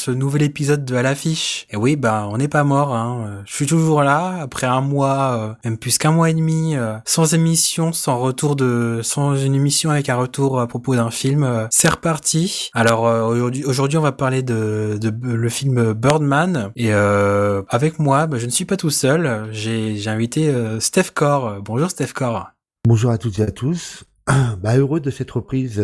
ce nouvel épisode de À l'affiche. Et oui, bah on n'est pas mort, hein. je suis toujours là après un mois, euh, même plus qu'un mois et demi, euh, sans émission, sans retour de, sans une émission avec un retour à propos d'un film. Euh, c'est reparti. Alors aujourd'hui, aujourd'hui on va parler de, de, le film Birdman et avec moi, bah, je ne suis pas tout seul. J'ai j'ai invité Steph Core. Bonjour Steph Core. Bonjour à toutes et à tous. Bah heureux de cette reprise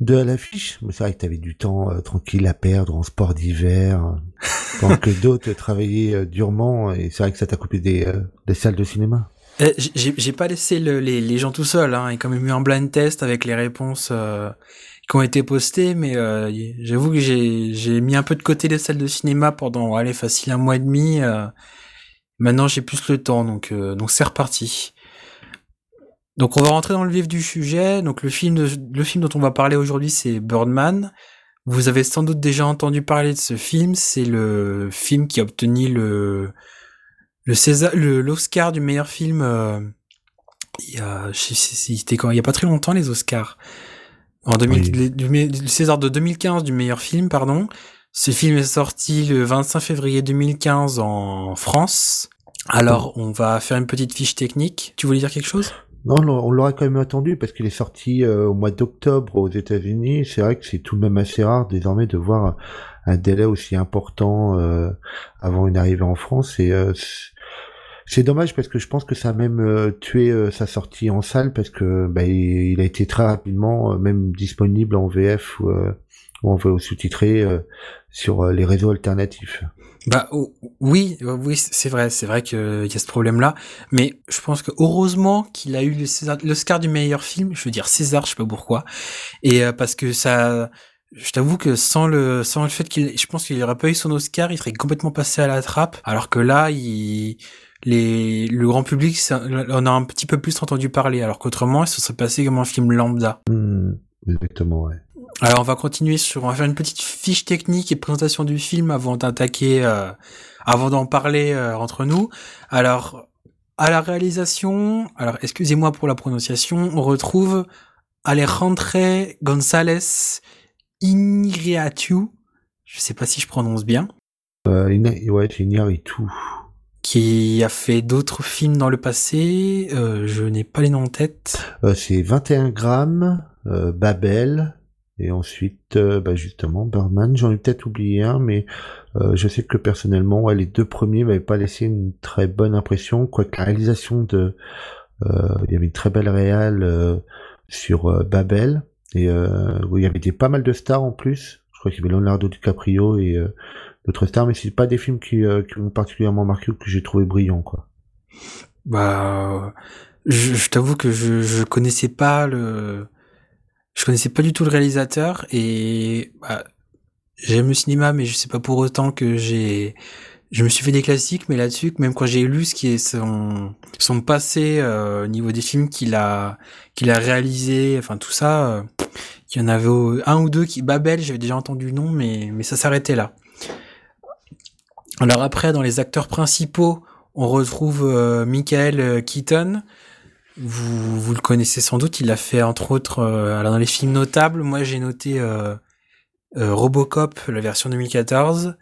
de à l'affiche. Mais c'est vrai que tu avais du temps euh, tranquille à perdre en sport d'hiver, euh, pendant que d'autres travaillaient euh, durement, et c'est vrai que ça t'a coupé des, des salles de cinéma. J'ai pas laissé le, les, les, gens tout seuls, hein. il y a quand même eu un blind test avec les réponses qui ont été postées, mais j'avoue que j'ai mis un peu de côté les salles de cinéma pendant, allez, facile un mois et demi. maintenant j'ai plus le temps, donc donc c'est reparti. Donc on va rentrer dans le vif du sujet. Donc le film, le film dont on va parler aujourd'hui, c'est Birdman. Vous avez sans doute déjà entendu parler de ce film. C'est le film qui a obtenu le le César, l'Oscar du meilleur film. Euh, il y a, c'était quand Il y a pas très longtemps les Oscars. En 2000, le César de 2015 du meilleur film, pardon. Ce film est sorti le 25 février 2015 en France. Alors, on va faire une petite fiche technique. Tu voulais dire quelque chose? Non, on l'aurait quand même attendu parce qu'il est sorti euh, au mois d'octobre aux États-Unis. C'est vrai que c'est tout de même assez rare désormais de voir un délai aussi important euh, avant une arrivée en France. Et euh, c'est dommage parce que je pense que ça a même tué sa sortie en salle parce que bah, il, a été très rapidement même disponible en VF ou, en sous-titré sur les réseaux alternatifs. Bah oui, oui, c'est vrai, c'est vrai qu'il y a ce problème-là, mais je pense que heureusement qu'il a eu l'Oscar du meilleur film. Je veux dire César, je sais pas pourquoi, et euh, parce que ça, je t'avoue que sans le sans le fait qu'il, je pense qu'il aurait pas eu son Oscar, il serait complètement passé à la trappe. Alors que là, il les, le grand public on a un petit peu plus entendu parler, alors qu'autrement, ça serait passé comme un film lambda. Mmh, exactement, ouais. Alors on va continuer sur, on va faire une petite fiche technique et présentation du film avant d'attaquer, euh, avant d'en parler euh, entre nous. Alors à la réalisation, alors excusez-moi pour la prononciation, on retrouve Alejandro González Inriatu, je sais pas si je prononce bien. Euh, ouais. Qui a fait d'autres films dans le passé, euh, je n'ai pas les noms en tête. Euh, c'est 21 grammes, Babel, et ensuite, euh, bah justement, Birdman, j'en ai peut-être oublié un, mais euh, je sais que personnellement, les deux premiers m'avaient pas laissé une très bonne impression, quoique la réalisation de... Euh, il y avait une très belle réale sur Babel, et où il y avait des, pas mal de stars en plus. Je crois qu'il y avait Leonardo DiCaprio et d'autres stars, mais c'est pas des films qui, m'ont particulièrement marqué ou que j'ai trouvé brillants, quoi. Bah, je, je t'avoue que je, je connaissais pas le je connaissais pas du tout le réalisateur et bah, j'aime le cinéma, mais je sais pas pour autant que j'ai. Je me suis fait des classiques, mais là-dessus, même quand j'ai lu ce qui est son son passé euh, au niveau des films qu'il a qu'il a réalisé, enfin tout ça, euh, il y en avait un ou deux qui Babel, j'avais déjà entendu le nom, mais mais ça s'arrêtait là. Alors après, dans les acteurs principaux, on retrouve euh, Michael euh, Keaton, vous, vous le connaissez sans doute, il a fait entre autres euh, dans les films notables. Moi, j'ai noté euh, euh, Robocop, la version 2014.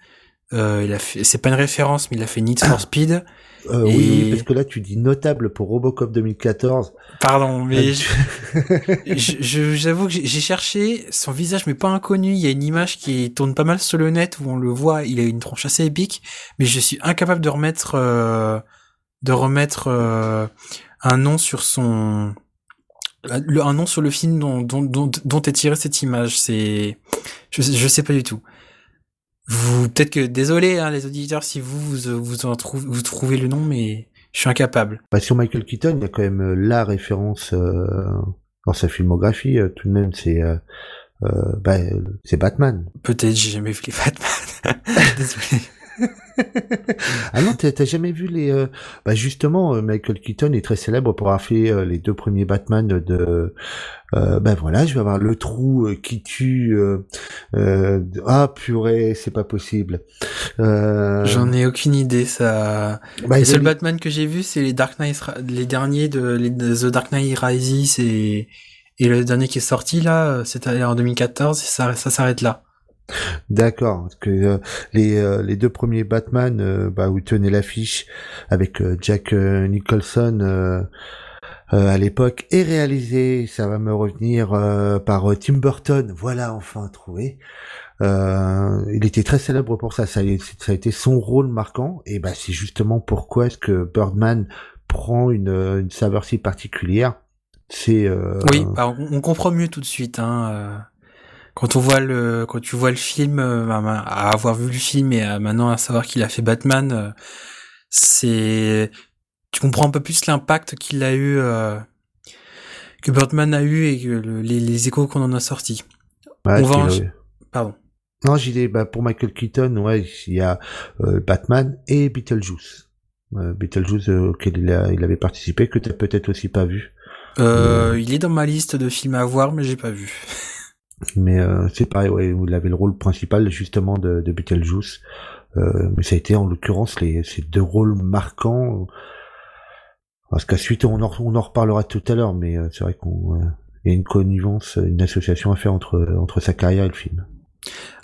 Euh, il a fait, c'est pas une référence, mais il a fait Need for Speed. Oui, parce que là, tu dis notable pour Robocop 2014. Pardon, mais j'avoue que j'ai cherché son visage, mais pas inconnu. Il y a une image qui tourne pas mal sur le net où on le voit. Il a une tronche assez épique, mais je suis incapable de remettre, de remettre un nom sur son un nom sur le film dont, dont, dont, est tirée cette image. C'est, je, je sais pas du tout. Vous, peut-être que, désolé, hein, les auditeurs, si vous, vous, vous en trouvez, vous trouvez le nom, mais je suis incapable. Bah, sur Michael Keaton, il y a quand même euh, la référence euh, dans sa filmographie, euh, tout de même, c'est, euh, bah, c'est Batman. Peut-être, j'ai jamais vu les Batman. désolé. ah non, t'as jamais vu les... Euh, bah justement, euh, Michael Keaton est très célèbre pour avoir fait euh, les deux premiers Batman de... ben voilà, je vais avoir le trou qui tue... ah purée, c'est pas possible. J'en ai aucune idée, ça... Bah, le seul Batman que j'ai vu, c'est les Dark Knight, les derniers de les, The Dark Knight Rises et... Et le dernier qui est sorti là, c'était en 2014 et ça, ça s'arrête là. D'accord, que euh, les, euh, les deux premiers Batman, euh, bah, où tenait l'affiche avec Jack Nicholson à l'époque, est réalisé, ça va me revenir, par Tim Burton. Voilà, enfin trouvé. il était très célèbre pour ça. ça. Ça a été son rôle marquant. Et bah c'est justement pourquoi est-ce que Birdman prend une, une saveur si particulière. C'est oui, bah, on, comprend mieux tout de suite. Hein, quand on voit le, quand tu vois le film, euh, à avoir vu le film et à maintenant à savoir qu'il a fait Batman, euh, c'est, tu comprends un peu plus l'impact qu'il a eu, euh, que Batman a eu et les, les, échos qu'on en a sortis. on va Pardon. Non, j'ai bah, pour Michael Keaton, ouais, il y a Batman et Beetlejuice. Beetlejuice auquel il, a, il avait participé, que tu as peut-être aussi pas vu. Il est dans ma liste de films à voir, mais j'ai pas vu. Mais euh, c'est pareil, ouais, il avait le rôle principal justement de, de Beetlejuice. Euh, mais ça a été en l'occurrence les, ces deux rôles marquants. Parce qu'à suite, on en, on en reparlera tout à l'heure, mais euh, c'est vrai qu'on euh, y a une connivence, une association à faire entre, entre sa carrière et le film.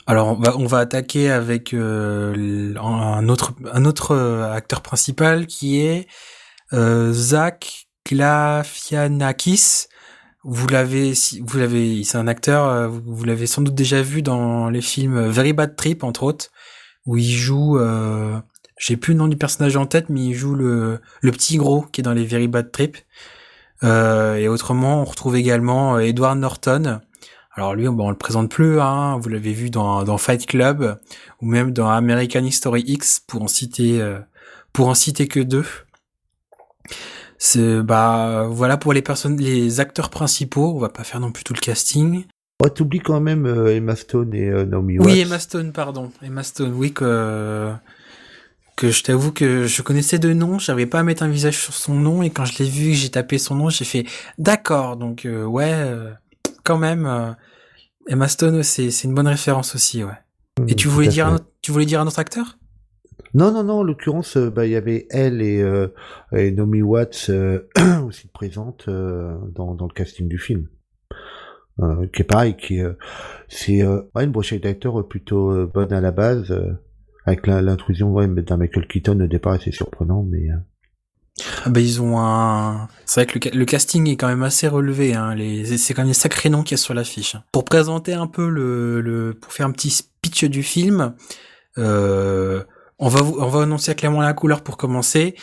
Alors on va, on va attaquer avec un autre, un autre acteur principal qui est Zach Glafianakis vous l'avez, vous l'avez, c'est un acteur, euh, vous l'avez sans doute déjà vu dans les films Very Bad Trip entre autres, où il joue, euh, j'ai plus le nom du personnage en tête, mais il joue le, le petit gros qui est dans les Very Bad Trip. Euh, et autrement, on retrouve également euh, Edward Norton. Alors lui, bon, on le présente plus, hein, vous l'avez vu dans, dans Fight Club ou même dans American History X pour en citer, euh, pour en citer que deux. C'est bah voilà pour les personnes, les acteurs principaux. On va pas faire non plus tout le casting. Oh, t'oublies quand même euh, Emma Stone et euh, Naomi Watts. Oui, Emma Stone, pardon. Emma Stone, oui que que je t'avoue que je connaissais de nom, j'avais pas à mettre un visage sur son nom et quand je l'ai vu, j'ai tapé son nom, j'ai fait d'accord. Donc euh, ouais, quand même, Emma Stone, c'est c'est une bonne référence aussi, ouais. et mmh, tu voulais dire un, tu voulais dire un autre acteur? Non, non, non, en l'occurrence, euh, bah, il y avait elle et, euh, et Naomi Watts euh, aussi présentes dans, dans le casting du film. qui est pareil, qui c'est une brochette d'acteurs plutôt bonne à la base, avec l'intrusion ouais, d'un Michael Keaton au départ, c'est surprenant, mais... Ah bah ils ont un. C'est vrai que le, casting est quand même assez relevé. Hein. Les... C'est quand même des sacrés noms qu'il y a sur l'affiche. Pour présenter un peu le, le, pour faire un petit speech du film, euh, on va on va annoncer clairement la couleur pour commencer.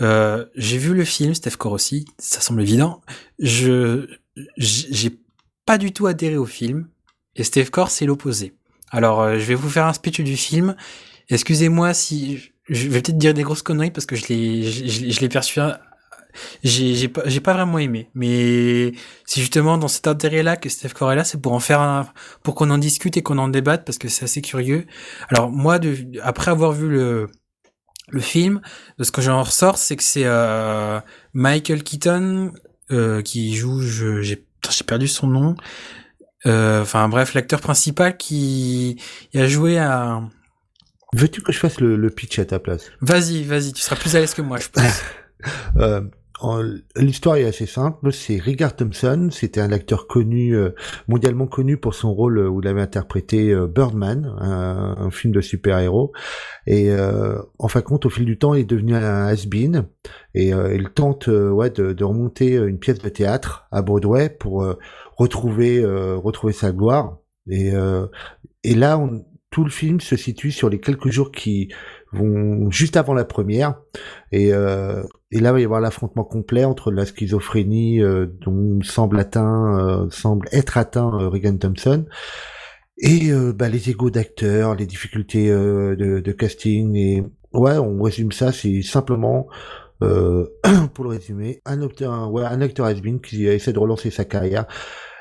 Euh, j'ai vu le film Steph aussi, ça semble évident. Je j'ai pas du tout adhéré au film et Steph Core c'est l'opposé. Alors euh, je vais vous faire un speech du film. Excusez-moi si je vais peut-être dire des grosses conneries parce que je l'ai je, l'ai perçu j'ai j'ai pas j'ai pas vraiment aimé. Mais c'est justement dans cet intérêt là que Steph Corella c'est pour en faire un, pour qu'on en discute et qu'on en débatte parce que c'est assez curieux. Alors moi de, après avoir vu le le film de ce que j'en ressors c'est que c'est euh, Michael Keaton euh, qui joue j'ai j'ai perdu son nom. Euh, enfin bref l'acteur principal qui il a joué à veux-tu que je fasse le, le pitch à ta place? Vas-y vas-y tu seras plus à l'aise que moi je pense. Euh, L'histoire est assez simple. C'est Rigard Thompson. C'était un acteur connu, euh, mondialement connu pour son rôle où il avait interprété euh, Birdman, un, film de super-héros. Et euh, en fin de compte, au fil du temps, il est devenu un has-been. Et il tente ouais, de, remonter une pièce de théâtre à Broadway pour retrouver, retrouver sa gloire. Et, et là, tout le film se situe sur les quelques jours qui vont juste avant la première. Et, euh, et là, il va y avoir l'affrontement complet entre la schizophrénie euh, dont semble atteint, euh, semble être atteint Regan Thompson, et bah, les égos d'acteurs, les difficultés de, de, casting. Et ouais, on résume ça, c'est simplement pour le résumer, un acteur, ouais, un acteur has qui essaie de relancer sa carrière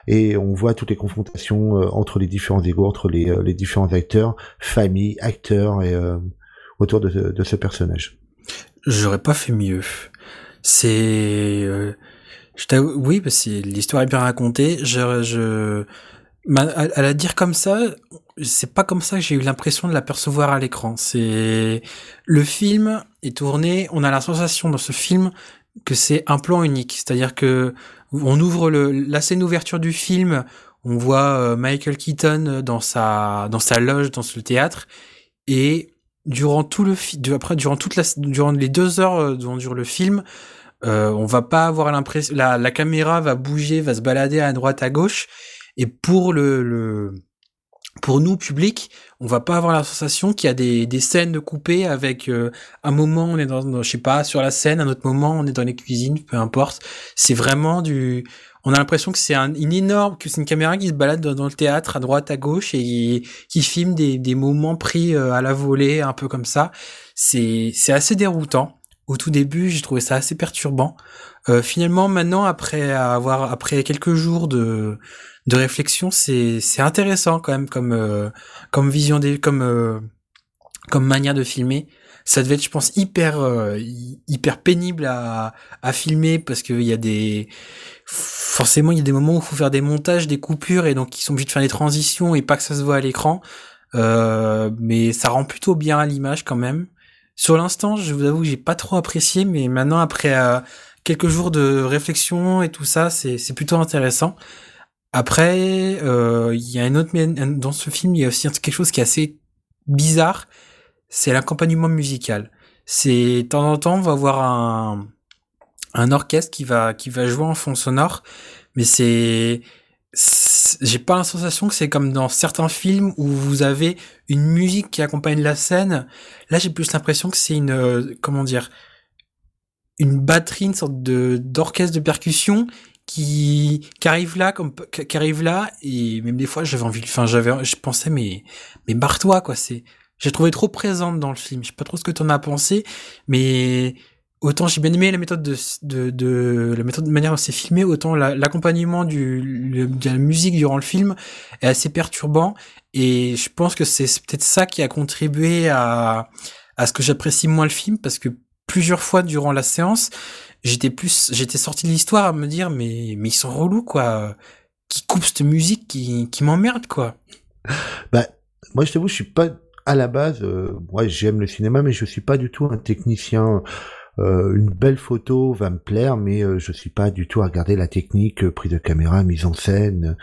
et on voit toutes les confrontations entre les différents égos, entre les, les différents acteurs, famille, acteurs et autour de, de ce personnage. J'aurais pas fait mieux. C'est, euh, je oui, parce que l'histoire est bien racontée. Je, je, à, la dire comme ça, c'est pas comme ça que j'ai eu l'impression de l'apercevoir à l'écran. C'est le film est tourné, on a la sensation dans ce film que c'est un plan unique, c'est-à-dire que on ouvre le la scène d'ouverture du film, on voit Michael Keaton dans sa dans sa loge dans ce théâtre et durant tout le film, après durant toute les deux heures dont dure le film, euh, on va pas avoir l'impression, la, la caméra va bouger, va se balader à droite à gauche, et pour le, le pour nous public, on va pas avoir la sensation qu'il y a des, des scènes coupées avec euh, un moment on est dans, je sais pas sur la scène, un autre moment on est dans les cuisines, peu importe. C'est vraiment du, on a l'impression que c'est un, une énorme, que c'est une caméra qui se balade dans, le théâtre à droite à gauche et qui, filme des, moments pris euh, à la volée, un peu comme ça. C'est assez déroutant au tout début, j'ai trouvé ça assez perturbant. Euh, finalement, maintenant, après avoir après quelques jours de de réflexion, c'est intéressant quand même comme euh, comme vision des comme comme manière de filmer. Ça devait être, je pense, hyper euh, hyper pénible à à filmer parce qu'il y a des forcément il y a des moments où il faut faire des montages, des coupures et donc ils sont obligés de faire des transitions et pas que ça se voit à l'écran. mais ça rend plutôt bien à l'image quand même. Sur l'instant, je vous avoue que j'ai pas trop apprécié, mais maintenant après euh, quelques jours de réflexion et tout ça, c'est plutôt intéressant. Après, euh, il y a une autre dans ce film, il y a aussi quelque chose qui est assez bizarre, c'est l'accompagnement musical. C'est de temps en temps, on va voir un un orchestre qui va qui va jouer en fond sonore, mais c'est j'ai pas la sensation que c'est comme dans certains films où vous avez une musique qui accompagne la scène. Là, j'ai plus l'impression que c'est une, comment dire, une batterie, une sorte de d'orchestre de percussion qui, qui arrive là, comme qui arrive là, et même des fois, j'avais envie, enfin, j'avais, je pensais, mais, mais barre-toi, quoi. C'est, j'ai trouvé trop présente dans le film. Je sais pas trop ce que t'en as pensé, mais autant j'ai bien aimé la méthode de, de, de la méthode de manière dont c'est filmé, autant l'accompagnement du de la musique durant le film est assez perturbant et je pense que c'est peut-être ça qui a contribué à à ce que j'apprécie moins le film parce que plusieurs fois durant la séance, j'étais plus j'étais sorti de l'histoire à me dire mais mais ils sont relous quoi qui coupe cette musique qui qui m'emmerde quoi. Bah moi je t'avoue je suis pas à la base euh, moi j'aime le cinéma mais je suis pas du tout un technicien euh, une belle photo va me plaire, mais euh, je suis pas du tout à regarder la technique, euh, prise de caméra, mise en scène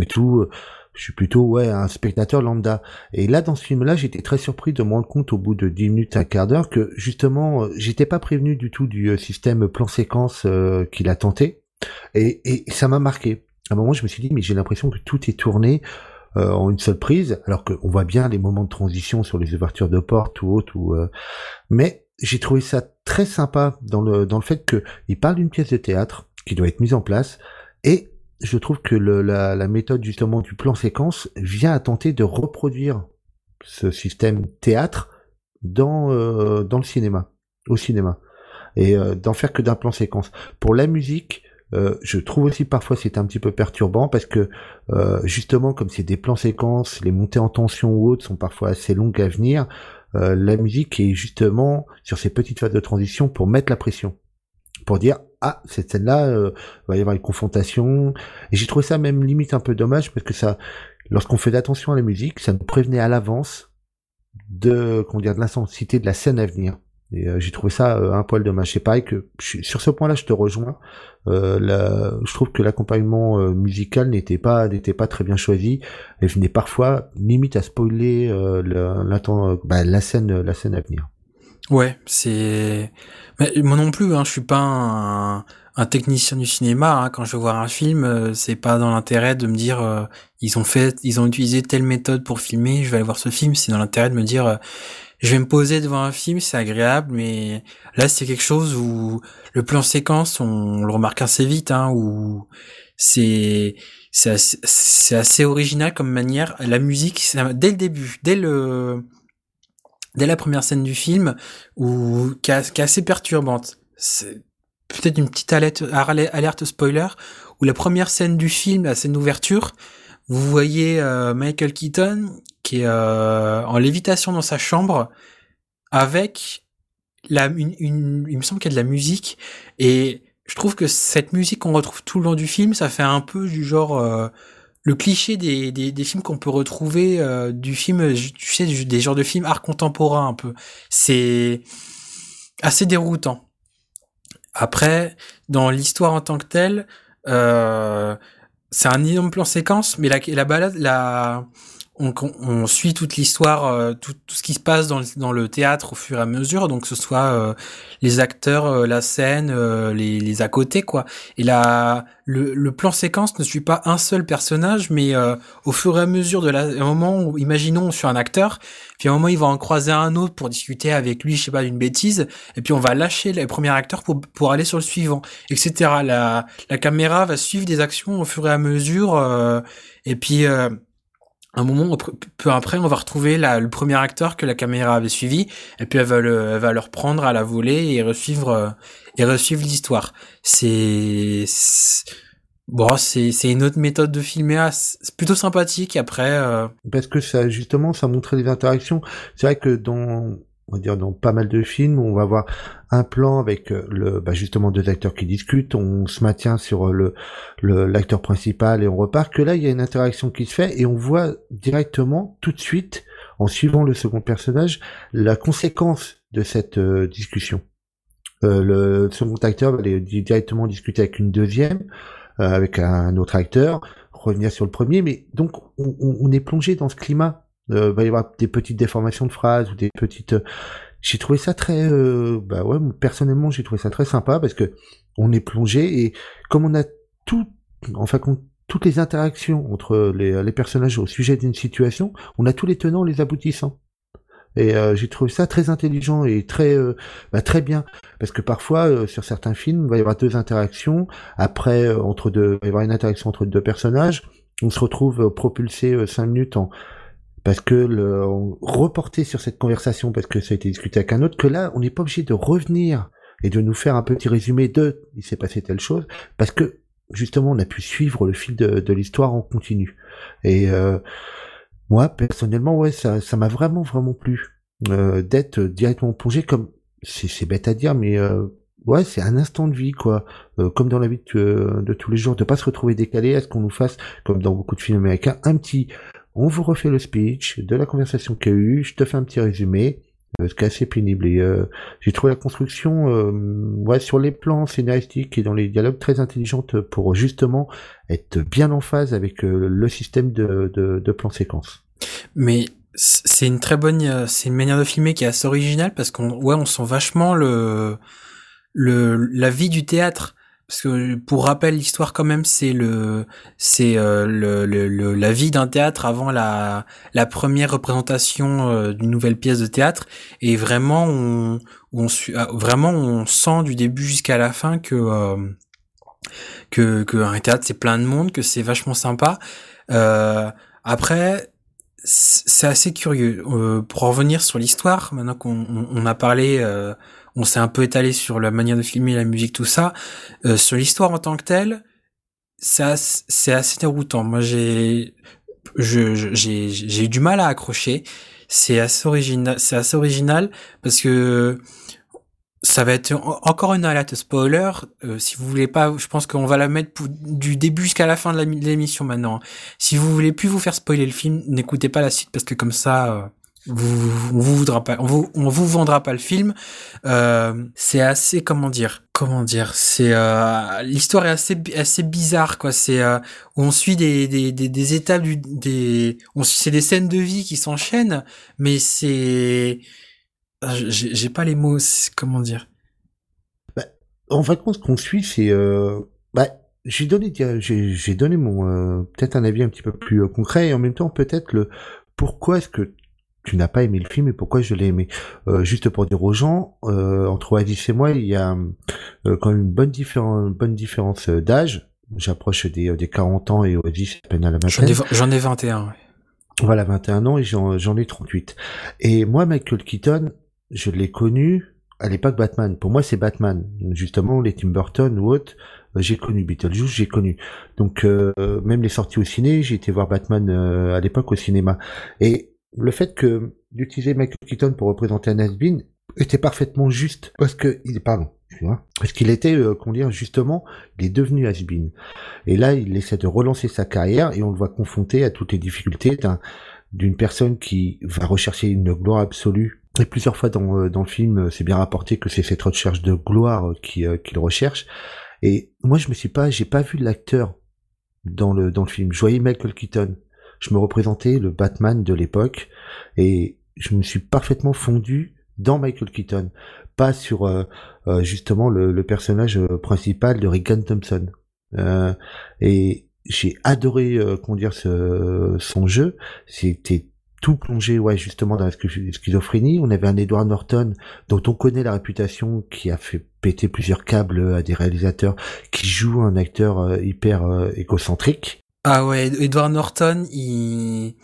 et tout. Je suis plutôt ouais un spectateur lambda. Et là dans ce film-là, j'étais très surpris de me rendre compte au bout de 10 minutes, un quart d'heure, que justement, j'étais pas prévenu du tout du système plan-séquence qu'il a tenté. Et, et ça m'a marqué. À un moment, je me suis dit, mais j'ai l'impression que tout est tourné en une seule prise, alors qu'on voit bien les moments de transition sur les ouvertures de porte ou autre, ou, mais j'ai trouvé ça très sympa dans le, dans le fait qu'il parle d'une pièce de théâtre qui doit être mise en place et je trouve que le, la, la, méthode justement du plan séquence vient à tenter de reproduire ce système théâtre dans, euh, dans le cinéma, au cinéma, et euh, d'en faire que d'un plan séquence. Pour la musique, euh, je trouve aussi parfois c'est un petit peu perturbant parce que justement comme c'est des plans séquences, les montées en tension ou autres sont parfois assez longues à venir. Euh, la musique est justement sur ces petites phases de transition pour mettre la pression, pour dire ah cette scène-là euh, va y avoir une confrontation. Et j'ai trouvé ça même limite un peu dommage parce que ça, lorsqu'on fait attention à la musique, ça nous prévenait à l'avance de dire de l'intensité de la scène à venir. Et euh, j'ai trouvé ça euh, un poil dommage. C'est pareil que sur ce point-là, je te rejoins. Euh, je trouve que l'accompagnement musical n'était pas n'était pas très bien choisi et venait parfois limite à spoiler la, bah, la scène la scène à venir. Ouais, c'est moi non plus. Hein, je suis pas un, un technicien du cinéma. Hein, quand je vais voir un film, c'est pas dans l'intérêt de me dire ils ont fait, ils ont utilisé telle méthode pour filmer. Je vais aller voir ce film. C'est dans l'intérêt de me dire je vais me poser devant un film, c'est agréable, mais là c'est quelque chose où le plan séquence, on, le remarque assez vite, hein, où c'est c'est assez, original comme manière. La musique, dès le début, dès le dès la première scène du film, où qui, est assez perturbante. C'est peut-être une petite alerte, alerte spoiler, où la première scène du film, la scène d'ouverture, vous voyez euh, Michael Keaton qui est euh, en lévitation dans sa chambre avec la une, une il me semble qu'il y a de la musique et je trouve que cette musique qu'on retrouve tout le long du film, ça fait un peu du genre euh, le cliché des, des, des films qu'on peut retrouver du film, tu sais, des genres de films art contemporain un peu. C'est assez déroutant. Après, dans l'histoire en tant que telle, euh, c'est un énorme plan séquence, mais la, la balade, la, on, on suit toute l'histoire, euh, tout, tout, ce qui se passe dans le, dans le théâtre au fur et à mesure, donc ce soit euh, les acteurs, euh, la scène, les, les à côté, quoi. Et là, le, le, plan séquence ne suit pas un seul personnage, mais au fur et à mesure de la, moment où, imaginons, on suit un acteur, puis à un moment il va en croiser un autre pour discuter avec lui, je sais pas, d'une bêtise, et puis on va lâcher le premier acteur pour, pour aller sur le suivant, etc. La, la caméra va suivre des actions au fur et à mesure, et puis un moment peu après, on va retrouver la, le premier acteur que la caméra avait suivi, et puis elle va le, elle va le reprendre à la volée et resuivre euh, et resuivre l'histoire. C'est bon, c'est c'est une autre méthode de filmer, c'est plutôt sympathique. Après, euh... parce que ça justement, ça montrait des interactions. C'est vrai que dans on va dire dans pas mal de films, on va voir un plan avec euh, le, bah justement deux acteurs qui discutent, on se maintient sur euh, le l'acteur principal et on repart. Que là, il y a une interaction qui se fait et on voit directement, tout de suite, en suivant le second personnage, la conséquence de cette euh, discussion. le second acteur va aller directement discuter avec une deuxième, avec un autre acteur, revenir sur le premier, mais donc on, on est plongé dans ce climat euh, va y avoir des petites déformations de phrases ou des petites. Euh, j'ai trouvé ça très, euh, bah ouais, personnellement j'ai trouvé ça très sympa parce que on est plongé et comme on a tout, enfin toutes les interactions entre les, les personnages au sujet d'une situation, on a tous les tenants, les aboutissants. Et euh, j'ai trouvé ça très intelligent et très bah, très bien parce que parfois sur certains films il va y avoir deux interactions après entre deux il va y avoir une interaction entre deux personnages on se retrouve propulsé cinq minutes en parce que le, reporter sur cette conversation parce que ça a été discuté avec un autre, que là, on n'est pas obligé de revenir et de nous faire un petit résumé de il s'est passé telle chose, parce que justement, on a pu suivre le fil de, l'histoire en continu. Et euh, moi, personnellement, ouais, ça, ça m'a vraiment, vraiment plu euh, d'être directement plongé comme c'est bête à dire, mais euh, ouais, c'est un instant de vie, quoi. Euh, comme dans la vie de, de, tous les jours, de pas se retrouver décalé à ce qu'on nous fasse, comme dans beaucoup de films américains, un petit on vous refait le speech de la conversation qu'il y a eu, je te fais un petit résumé, euh, ce assez pénible. Et euh, j'ai trouvé la construction, euh, ouais, sur les plans scénaristiques et dans les dialogues très intelligente pour justement être bien en phase avec le système de, de, de plan séquence. Mais c'est une très bonne, c'est une manière de filmer qui est assez originale parce qu'on, ouais, on sent vachement le, le, la vie du théâtre parce que pour rappel l'histoire quand même c'est le c'est euh, le, le, la vie d'un théâtre avant la la première représentation euh, d'une nouvelle pièce de théâtre. Et vraiment on on ah, vraiment on sent du début jusqu'à la fin que euh, que que un théâtre c'est plein de monde que c'est vachement sympa. Après c'est assez curieux pour revenir sur l'histoire maintenant qu'on on, a parlé on s'est un peu étalé sur la manière de filmer, la musique, tout ça. Euh, sur l'histoire en tant que telle, c'est assez, déroutant. Moi, j'ai, j'ai, j'ai eu du mal à accrocher. C'est assez original, c'est assez original parce que ça va être encore une alerte spoiler. Euh, si vous voulez pas, je pense qu'on va la mettre du début jusqu'à la fin de l'émission maintenant. Si vous voulez plus vous faire spoiler le film, n'écoutez pas la suite parce que comme ça, euh, on vous voudra pas, on vous, on vous vendra pas le film. Euh, c'est assez, comment dire, comment dire, c'est euh, l'histoire est assez assez bizarre quoi. C'est euh, on suit des, des, des, des étapes du, des, on c'est des scènes de vie qui s'enchaînent, mais c'est, j'ai pas les mots, comment dire? Bah, en fait, ce qu'on suit, c'est, euh, bah, j'ai donné, j'ai donné mon euh, peut-être un avis un petit peu plus concret et en même temps peut-être le pourquoi est-ce que tu n'as pas aimé le film et pourquoi je l'ai aimé? Euh, juste pour dire aux gens, euh, entre Oasis et moi, il y a euh, quand même une bonne, différence, bonne différence d'âge. J'approche des, des 40 ans et Oasis à peine à la vingtaine. J'en ai, 21, ouais. Voilà, 21 ans et j'en ai 38. Et moi, Michael Keaton, je l'ai connu à l'époque Batman. Pour moi, c'est Batman. Justement, les Tim Burton ou autres, j'ai connu Beetlejuice, j'ai connu. Donc, même les sorties au ciné, j'ai été voir Batman à l'époque au cinéma. Et le fait que d'utiliser Michael Keaton pour représenter un has était parfaitement juste parce que il pardon parce qu'il était euh, qu'on dire justement il est devenu has et là il essaie de relancer sa carrière et on le voit confronté à toutes les difficultés d'une personne qui va rechercher une gloire absolue et plusieurs fois dans, euh, dans le film euh, c'est bien rapporté que c'est cette recherche de gloire qui qu'il recherche et moi je me suis pas j'ai pas vu l'acteur dans le dans le film. Je voyais Michael Keaton. Je me représentais le Batman de l'époque et je me suis parfaitement fondu dans Michael Keaton, pas sur euh, euh, justement le, le, personnage principal de Regan Thompson. Euh, et j'ai adoré comment dire ce, son jeu. C'était tout plongé justement dans la schizophrénie. On avait un Edward Norton dont on connaît la réputation qui a fait péter plusieurs câbles à des réalisateurs qui joue un acteur euh, hyper euh, égocentrique. Ah ouais, Edward Norton, il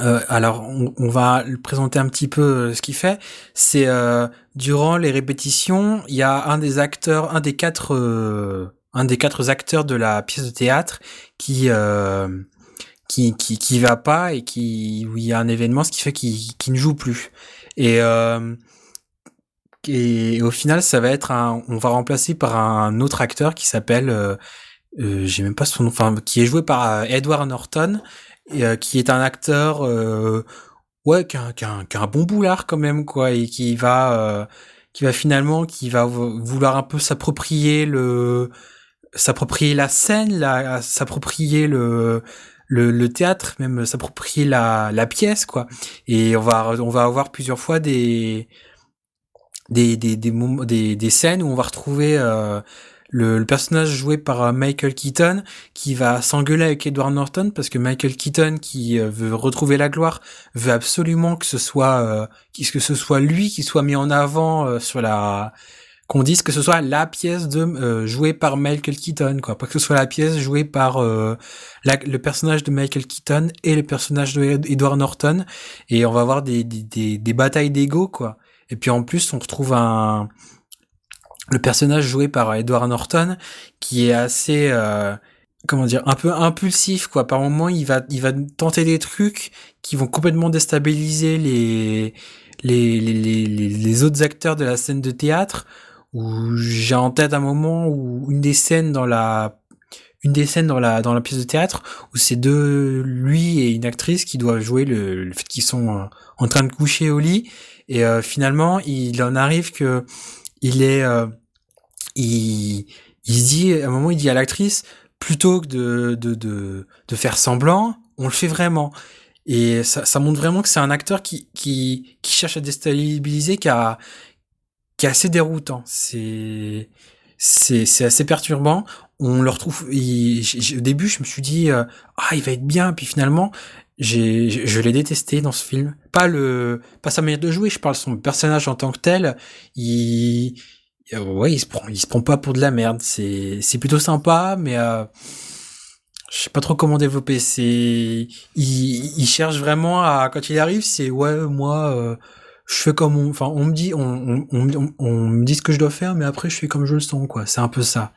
euh, alors, on, va présenter un petit peu euh, ce qu'il fait. C'est durant les répétitions, il y a un des acteurs, un des quatre acteurs de la pièce de théâtre qui qui, qui, qui va pas et qui où il y a un événement ce qui fait qu'il ne joue plus. Et euh, et au final ça va être un on va remplacer par un autre acteur qui s'appelle euh, euh j'ai même pas son nom enfin qui est joué par euh, Edward Norton et, euh, qui est un acteur ouais qui a, un, qui, a un, bon boulard quand même quoi et qui va qui va finalement qui va vouloir un peu s'approprier le s'approprier la scène là s'approprier le le, le théâtre, même s'approprier la, la pièce, quoi. Et on va, on va avoir plusieurs fois des, des, des, des, des, scènes où on va retrouver euh, le, le, personnage joué par euh, Michael Keaton qui va s'engueuler avec Edward Norton parce que Michael Keaton qui euh, veut retrouver la gloire veut absolument que ce soit euh, que ce soit lui qui soit mis en avant sur la qu'on dise que ce soit la pièce de euh, jouée par Michael Keaton, quoi, pas que ce soit la pièce jouée par euh, le personnage de Michael Keaton et le personnage de Edward Norton, et on va avoir des, des, des, batailles d'ego, quoi. Et puis en plus, on retrouve un le personnage joué par Edward Norton qui est assez euh, comment dire un peu impulsif quoi. Par moment il va il va tenter des trucs qui vont complètement déstabiliser les les, les, les, les autres acteurs de la scène de théâtre où j'ai en tête un moment où une des scènes dans la une des scènes dans la dans la pièce de théâtre où c'est deux lui et une actrice qui doivent jouer le, le fait qu'ils sont euh, en train de coucher au lit. Et euh, finalement il en arrive que il est euh, il il dit à un moment il dit à l'actrice plutôt que de de de de faire semblant on le fait vraiment. Et ça, ça montre vraiment que c'est un acteur qui, qui, qui cherche à déstabiliser, qui a, qui est assez déroutant. C'est c'est assez perturbant. On le retrouve. au début, je me suis dit euh, ah il va être bien, puis finalement j'ai je, l'ai détesté dans ce film. Pas le pas sa manière de jouer. Je parle son personnage en tant que tel. Il ouais il se prend il se prend pas pour de la merde. C'est c'est plutôt sympa, mais euh, je sais pas trop comment développer. C'est il, il cherche vraiment à quand il arrive, c'est ouais moi. Euh, je fais comme on, enfin, on me dit, on, on, on, me dit ce que je dois faire, mais après, je fais comme je le sens, quoi. C'est un peu ça.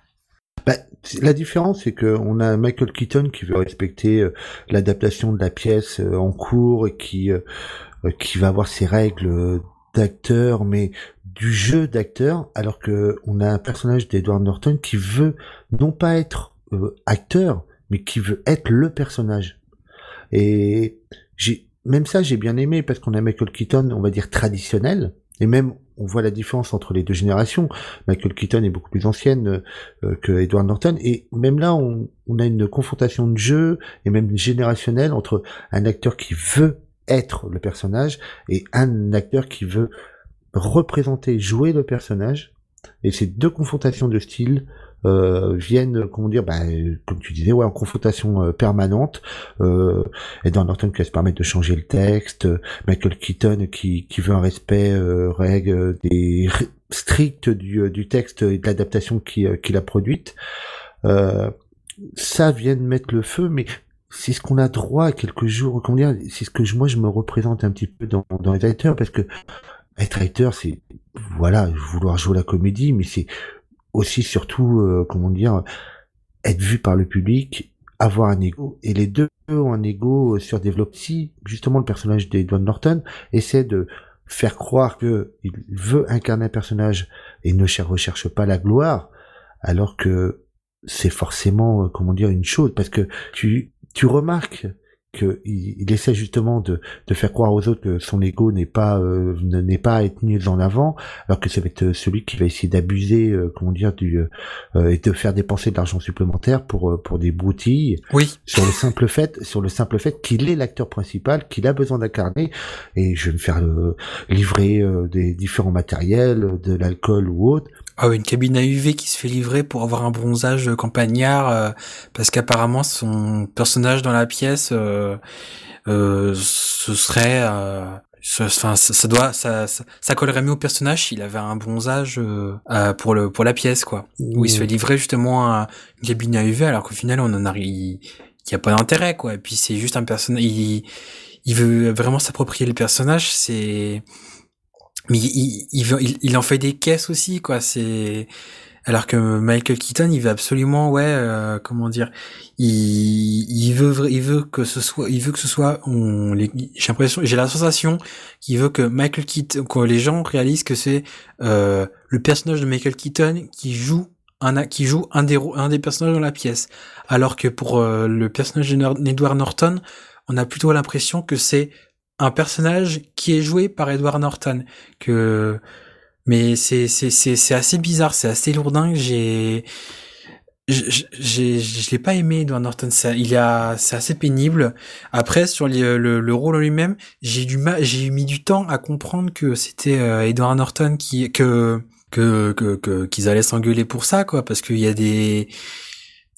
Bah, la différence, c'est que on a Michael Keaton qui veut respecter euh, l'adaptation de la pièce euh, en cours et qui, euh, qui va avoir ses règles d'acteur, mais du jeu d'acteur, alors que on a un personnage d'Edward Norton qui veut non pas être acteur, mais qui veut être le personnage. Et j'ai même ça, j'ai bien aimé parce qu'on a Michael Keaton, on va dire traditionnel, et même on voit la différence entre les deux générations. Michael Keaton est beaucoup plus ancienne euh, que Edward Norton, et même là, on, a une confrontation de jeu et même générationnelle entre un acteur qui veut être le personnage et un acteur qui veut représenter, jouer le personnage. Et ces deux confrontations de style euh, viennent, comment dire, bah, comme tu disais, ouais, en confrontation euh, permanente. Euh, et dans Norton qui va se permettre de changer le texte, Michael Keaton qui, qui veut un respect euh, règle des strict du, du texte et de l'adaptation qu'il a produite. ça vient de mettre le feu, mais c'est ce qu'on a droit à quelques jours. Comment dire C'est ce que je, moi je me représente un petit peu dans, dans les acteurs parce que être acteur, c'est voilà, vouloir jouer la comédie, mais c'est aussi surtout euh, comment dire être vu par le public avoir un ego. Et les deux ont un ego surdéveloppé. Si justement le personnage d'Edward Norton essaie de faire croire que il veut incarner un personnage et ne recherche pas la gloire alors que c'est forcément euh, comment dire une chose. Parce que tu tu remarques qu'il il essaie justement de, de faire croire aux autres que son ego n'est pas euh, n'est pas à être mis en avant, alors que ça va être celui qui va essayer d'abuser, euh, comment dire, du euh, et de faire dépenser de l'argent supplémentaire pour pour des broutilles. Oui. Sur le simple fait, sur le simple fait qu'il est l'acteur principal, qu'il a besoin d'incarner, et je vais me faire livrer des différents matériels, de l'alcool ou autre. Ah une cabine à UV qui se fait livrer pour avoir un bronzage campagnard, parce qu'apparemment son personnage dans la pièce euh, euh, ce serait euh, enfin ça, doit ça, ça, collerait mieux au personnage s'il avait un bronzage euh, pour le pour la pièce quoi. Où il se fait livrer justement un, une cabine à UV alors qu'au final on en arrive il y a pas d'intérêt quoi. Et puis c'est juste un personnage il, il veut vraiment s'approprier le personnage c'est mais il, il, en fait des caisses aussi quoi. C'est alors que Michael Keaton, il veut absolument, ouais, euh, comment dire, il, il veut, il veut que ce soit, il veut que ce soit, on, j'ai l'impression, j'ai la sensation qu'il veut que Michael Keaton, que les gens réalisent que c'est euh, le personnage de Michael Keaton qui joue un, qui joue un des, un des personnages dans la pièce, alors que pour euh, le personnage d'Edward Norton, on a plutôt l'impression que c'est un personnage qui est joué par Edward Norton, que mais c'est c'est c'est c'est assez bizarre, c'est assez lourdin. J'ai j'ai je l'ai pas aimé Edward Norton ça il a c'est assez pénible après sur le, le, rôle en lui-même j'ai du j'ai mis du temps à comprendre que c'était euh, Edward Norton qui que que que qu'ils allaient s'engueuler pour ça quoi parce qu'il y a des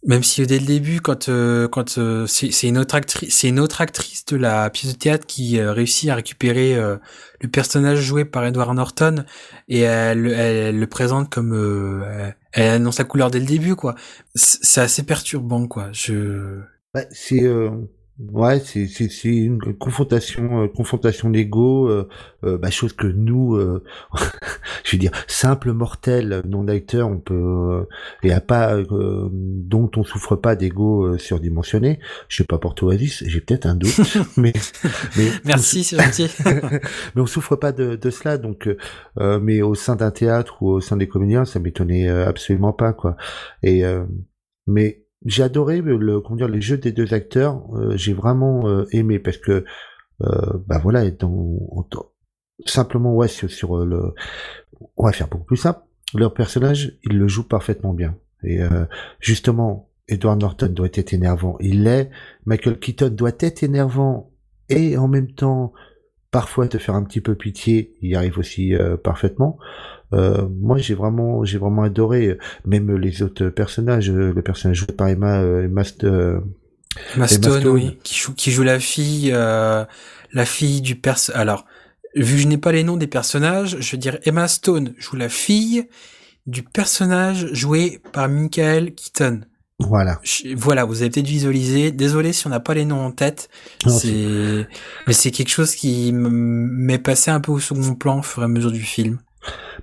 même si dès le début, quand euh, quand euh, c'est une autre actrice, c'est une autre actrice de la pièce de théâtre qui euh, réussit à récupérer le personnage joué par Edward Norton et elle, elle, le présente comme elle annonce la couleur dès le début quoi. C'est assez perturbant quoi. Je bah, c'est Ouais, c'est c'est c'est une confrontation euh, confrontation d'ego, euh, euh, bah, chose que nous, je veux dire, simple mortel non acteur, on peut et à pas dont on souffre pas d'ego surdimensionné. Je sais pas pour toi, Aziz, j'ai peut-être un doute, mais, mais merci, c'est gentil. mais on souffre pas de, de cela, donc mais au sein d'un théâtre ou au sein des comédiens, ça m'étonnait absolument pas quoi. Et mais j'ai adoré le comment dire les jeux des deux acteurs. Euh, j'ai vraiment euh, aimé parce que euh, bah voilà, simplement ouais sur, sur, le, on va faire beaucoup plus simple. Leur personnage, il le joue parfaitement bien. Et justement, Edward Norton doit être énervant. Il l'est. Michael Keaton doit être énervant et en même temps parfois te faire un petit peu pitié. Il arrive aussi parfaitement. Euh, moi, j'ai vraiment, j'ai vraiment adoré, euh, même les autres personnages, euh, le personnage joué par Emma, Emma, Stone, oui, qui joue, qui joue la fille, la fille du perso. Alors, vu que je n'ai pas les noms des personnages, je veux dire Emma Stone joue la fille du personnage joué par Michael Keaton. Voilà. voilà, vous avez peut-être visualisé. Désolé si on n'a pas les noms en tête. C'est, mais c'est quelque chose qui m'est passé un peu au second plan au fur et à mesure du film.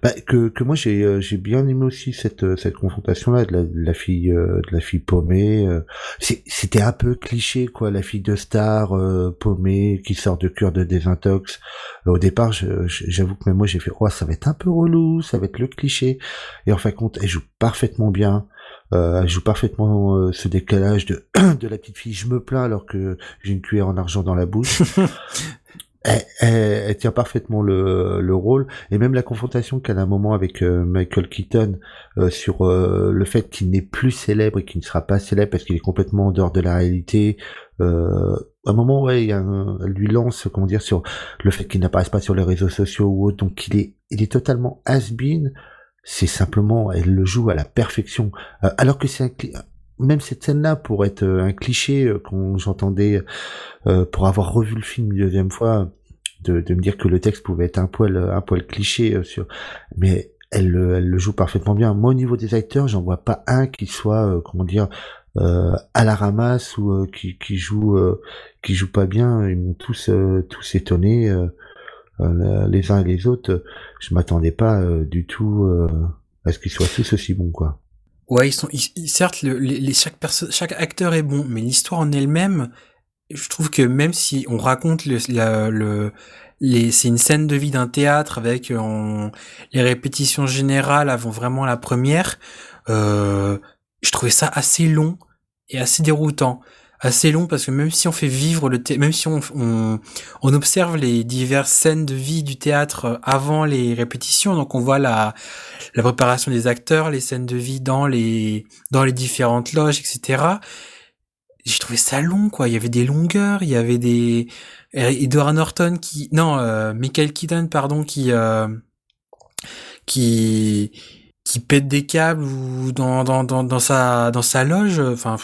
Bah, que, que moi j'ai euh, j'ai bien aimé aussi cette euh, cette confrontation là de la, de la fille euh, de la fille paumée c'était un peu cliché quoi la fille de star paumée qui sort de cure de désintox au départ j'avoue que même moi j'ai fait oh ça va être un peu relou ça va être le cliché et en fin de compte elle joue parfaitement bien elle joue parfaitement ce décalage de de la petite fille je me plains alors que j'ai une cuillère en argent dans la bouche elle, tient parfaitement le, le, rôle et même la confrontation qu'elle a un moment avec euh, Michael Keaton euh, sur euh, le fait qu'il n'est plus célèbre et qu'il ne sera pas célèbre parce qu'il est complètement en dehors de la réalité. à un moment, ouais, il elle lui lance, comment dire, sur le fait qu'il n'apparaisse pas sur les réseaux sociaux ou autre, donc il est, il est totalement has-been. C'est simplement, elle le joue à la perfection, alors que c'est même cette scène-là pour être euh, un cliché euh, quand j'entendais euh, pour avoir revu le film une deuxième fois de, me dire que le texte pouvait être un poil un poil cliché sur mais elle, elle le joue parfaitement bien. Moi au niveau des acteurs, j'en vois pas un qui soit comment dire à la ramasse ou qui, qui joue qui joue pas bien. Ils m'ont tous tous étonnés les uns et les autres. Je m'attendais pas du tout à ce qu'ils soient tous aussi bons quoi. Ouais, ils sont, certes, les, chaque chaque acteur est bon, mais l'histoire en elle-même, je trouve que même si on raconte le, c'est une scène de vie d'un théâtre avec euh, les répétitions générales avant vraiment la première, euh, je trouvais ça assez long et assez déroutant. Assez long parce que même si on fait vivre le même si on, on, on observe les diverses scènes de vie du théâtre avant les répétitions, donc on voit la la préparation des acteurs, les scènes de vie dans les dans les différentes loges, etc. J'ai trouvé ça long, quoi. Il y avait des longueurs, il y avait des Edward Norton qui non euh, Michael Keaton pardon qui euh, qui qui pète des câbles ou dans dans dans, dans sa dans sa loge enfin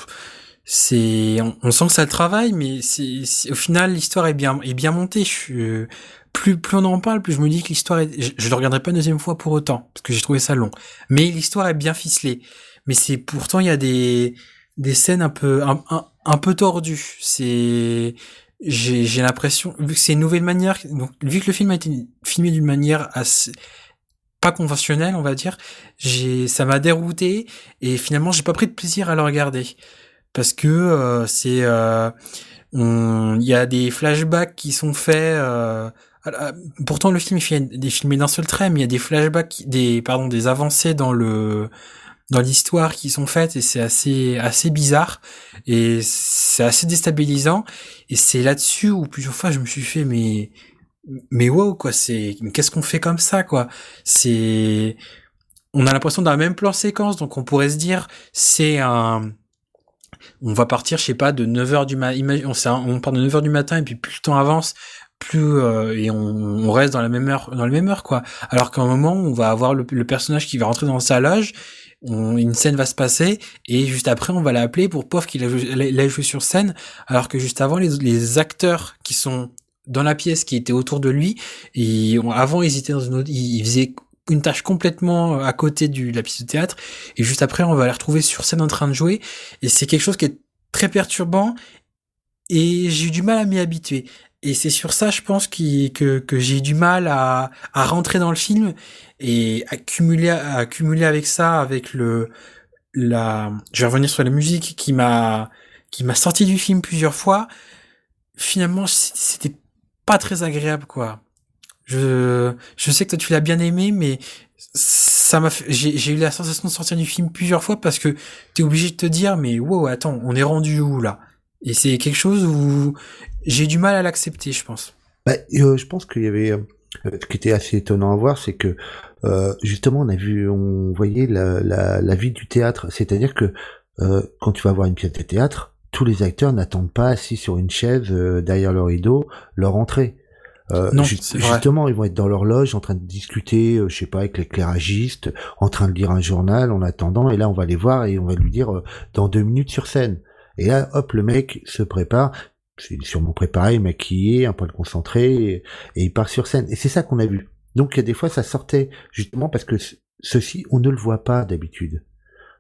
c'est on, sent que ça le travaille mais c'est au final l'histoire est bien est bien montée. Je plus plus on en parle plus je me dis que l'histoire est je, je le regarderai pas une deuxième fois pour autant parce que j'ai trouvé ça long. Mais l'histoire est bien ficelée. Mais c'est pourtant il y a des des scènes un peu un, peu tordues. C'est j'ai l'impression, vu que c'est une nouvelle manière, donc vu que le film a été filmé d'une manière assez pas conventionnelle, on va dire, j'ai ça m'a dérouté et finalement j'ai pas pris de plaisir à le regarder parce que euh, c'est euh, il y a des flashbacks qui sont faits. Euh, pourtant le film est filmé d'un seul trait, mais il y a des flashbacks, des pardon, des avancées dans le dans l'histoire qui sont faites et c'est assez assez bizarre et c'est assez déstabilisant et c'est là-dessus où plusieurs fois je me suis fait mais mais wow quoi c'est qu'est-ce qu'on fait comme ça quoi? C'est on a l'impression d'un même plan séquence donc on pourrait se dire c'est un on va partir je sais pas de 9h du matin on, on part de 9h du matin et puis plus le temps avance plus euh, et on, on, reste dans la même heure dans la même heure quoi. Alors qu'à un moment on va avoir le, personnage qui va rentrer dans sa loge une scène va se passer et juste après on va l'appeler pour pauvre qu'il a joué sur scène. Alors que juste avant les, acteurs qui sont dans la pièce qui étaient autour de lui et avant ils étaient dans une autre, ils, faisaient une tâche complètement à côté de la pièce de théâtre et juste après on va les retrouver sur scène en train de jouer et c'est quelque chose qui est très perturbant et j'ai eu du mal à m'y habituer et c'est sur ça, je pense, que, que j'ai du mal à, à rentrer dans le film et accumuler, accumuler avec ça, avec le, la, je vais revenir sur la musique qui m'a, qui m'a sorti du film plusieurs fois. Finalement, c'était pas très agréable, quoi. Je, je sais que toi tu l'as bien aimé, mais ça m'a j'ai eu la sensation de sortir du film plusieurs fois parce que t'es obligé de te dire, mais wow, attends, on est rendu où là? Et c'est quelque chose où j'ai du mal à l'accepter, je pense. Bah, euh, je pense qu'il y avait euh, ce qui était assez étonnant à voir, c'est que euh, justement on a vu, on voyait la, la, la vie du théâtre, c'est-à-dire que euh, quand tu vas voir une pièce de théâtre, tous les acteurs n'attendent pas assis sur une chaise euh, derrière leur rideau leur entrée. Euh, non, justement, ils vont être dans leur loge en train de discuter, je sais pas, avec l'éclairagiste, en train de lire un journal en attendant, et là on va les voir et on va lui dire dans deux minutes sur scène. Et là, hop, le mec se prépare, c'est sûrement préparé, maquillé, un peu concentré, et, il part sur scène. Et c'est ça qu'on a vu. Donc il y a des fois ça sortait justement parce que ceci on ne le voit pas d'habitude.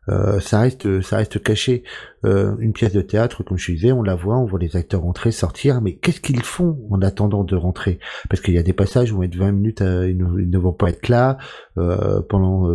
Euh, ça reste ça reste caché. Euh, une pièce de théâtre, comme je disais, on la voit, on voit les acteurs rentrer, sortir, mais qu'est-ce qu'ils font en attendant de rentrer? Parce qu'il y a des passages où être 20 minutes, ils, ne, vont pas être là euh, pendant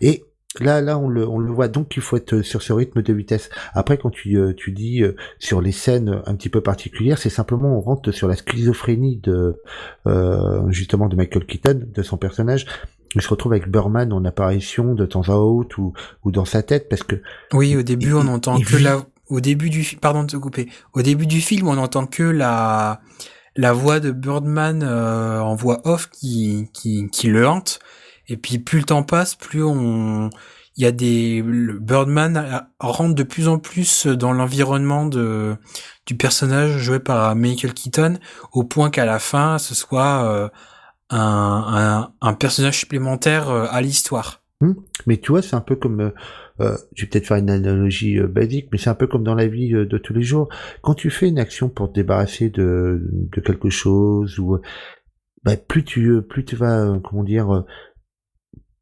et Là, là, on le, on le voit. Donc, il faut être sur ce rythme de vitesse. Après, quand tu, euh, tu dis euh, sur les scènes un petit peu particulières, c'est simplement on rentre sur la schizophrénie de euh, justement de Michael Keaton, de son personnage. Il se retrouve avec Burman en apparition de temps à autre ou, ou dans sa tête parce que. Oui, au début, on entend que la. Au début du, pardon de te couper. Au début du film, on entend que la la voix de Birdman en voix off qui, qui, qui le hante. Et puis plus le temps passe, plus on, il y a des, le Birdman rentre de plus en plus dans l'environnement de du personnage joué par Michael Keaton, au point qu'à la fin, ce soit euh, un, un, un, personnage supplémentaire euh, à l'histoire. Hmm. Mais tu vois, c'est un peu comme, euh, euh je vais peut-être faire une analogie basique, mais c'est un peu comme dans la vie de tous les jours. Quand tu fais une action pour te débarrasser de, de quelque chose, ou bah, plus tu plus tu vas, comment dire,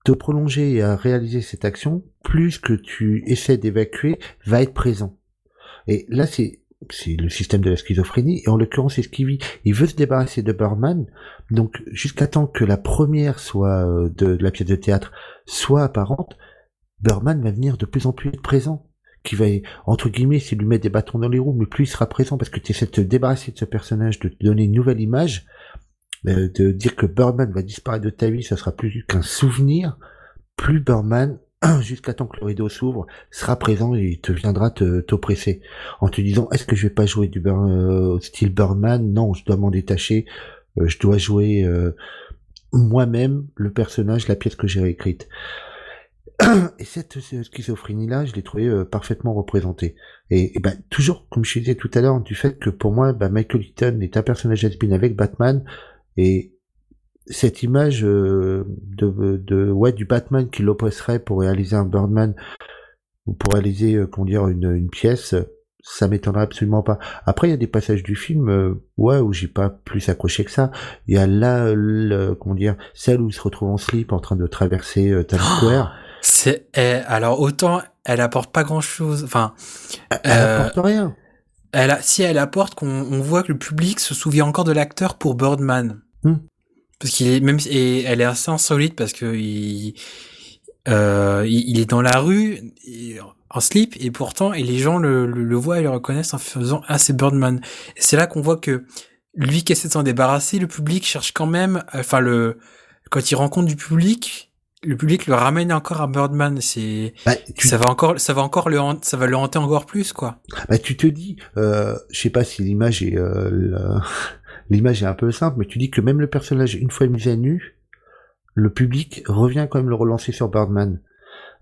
te prolonger et à réaliser cette action, plus que tu essaies d'évacuer va être présent. Et là, c'est c'est le système de la schizophrénie, et en l'occurrence, c'est ce qu'il vit. Il veut se débarrasser de Burman, donc jusqu'à temps que la première soit euh, de, la pièce de théâtre soit apparente, Burman va venir de plus en plus être présent. Qui va, entre guillemets, c'est lui mettre des bâtons dans les roues, mais plus il sera présent parce que tu essaies de te débarrasser de ce personnage, de te donner une nouvelle image, de dire que Birdman va disparaître de ta vie, ça sera plus qu'un souvenir, plus Birdman jusqu'à temps que le rideau s'ouvre, sera présent et te viendra te t'oppresser en te disant est-ce que je vais pas jouer du burn, style Birdman? Non, je dois m'en détacher. je dois jouer moi-même le personnage, la pièce que j'ai écrite. Et cette schizophrénie-là, je l'ai trouvée euh, parfaitement représentée. Et, ben, toujours, comme je disais tout à l'heure, du fait que pour moi, bah, Michael Keaton est un personnage has avec Batman, et cette image euh, de, de, ouais, du Batman qui l'oppresserait pour réaliser un Birdman, ou pour réaliser, euh, comment dire, une, une pièce, ça m'étonnerait absolument pas. Après, il y a des passages du film, euh, ouais, où j'ai pas plus accroché que ça. Il y a là, le, comment dire, celle où il se retrouve en slip en train de traverser euh, Times oh Square. C'est, eh, alors autant elle apporte pas grand chose, enfin, elle, euh, apporte rien. Elle a, si elle apporte qu'on on voit que le public se souvient encore de l'acteur pour Birdman. Hmm. Parce qu'il est même et elle est assez insolite parce que il, euh, il, est dans la rue en slip et pourtant et les gens le, le, voient et le reconnaissent en faisant ah c'est Birdman. C'est là qu'on voit que lui qui essaie de s'en débarrasser, le public cherche quand même, enfin le quand il rencontre du public, le public le ramène encore à Birdman. C'est bah, ça va encore, ça va encore le, ça va le hanter encore plus quoi. Bah tu te dis, euh, je sais pas si l'image est euh, l'image est un peu simple, mais tu dis que même le personnage une fois mis à nu, le public revient quand même le relancer sur Birdman.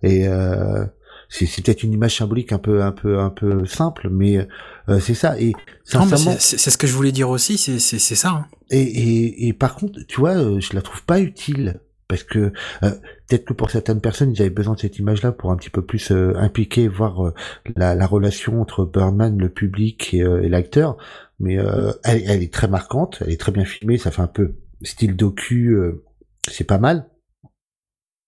Et euh, c'est peut-être une image symbolique un peu un peu un peu simple, mais euh, c'est ça. Et sincèrement, c'est ce que je voulais dire aussi, c'est c'est ça. Hein. Et, et, et par contre, tu vois, euh, je la trouve pas utile parce que euh, peut-être que pour certaines personnes, ils avaient besoin de cette image-là pour un petit peu plus euh, impliquer, voir la, la, relation entre Birdman, le public et, et l'acteur. Mais elle, elle, est très marquante, elle est très bien filmée, ça fait un peu style docu c'est pas mal.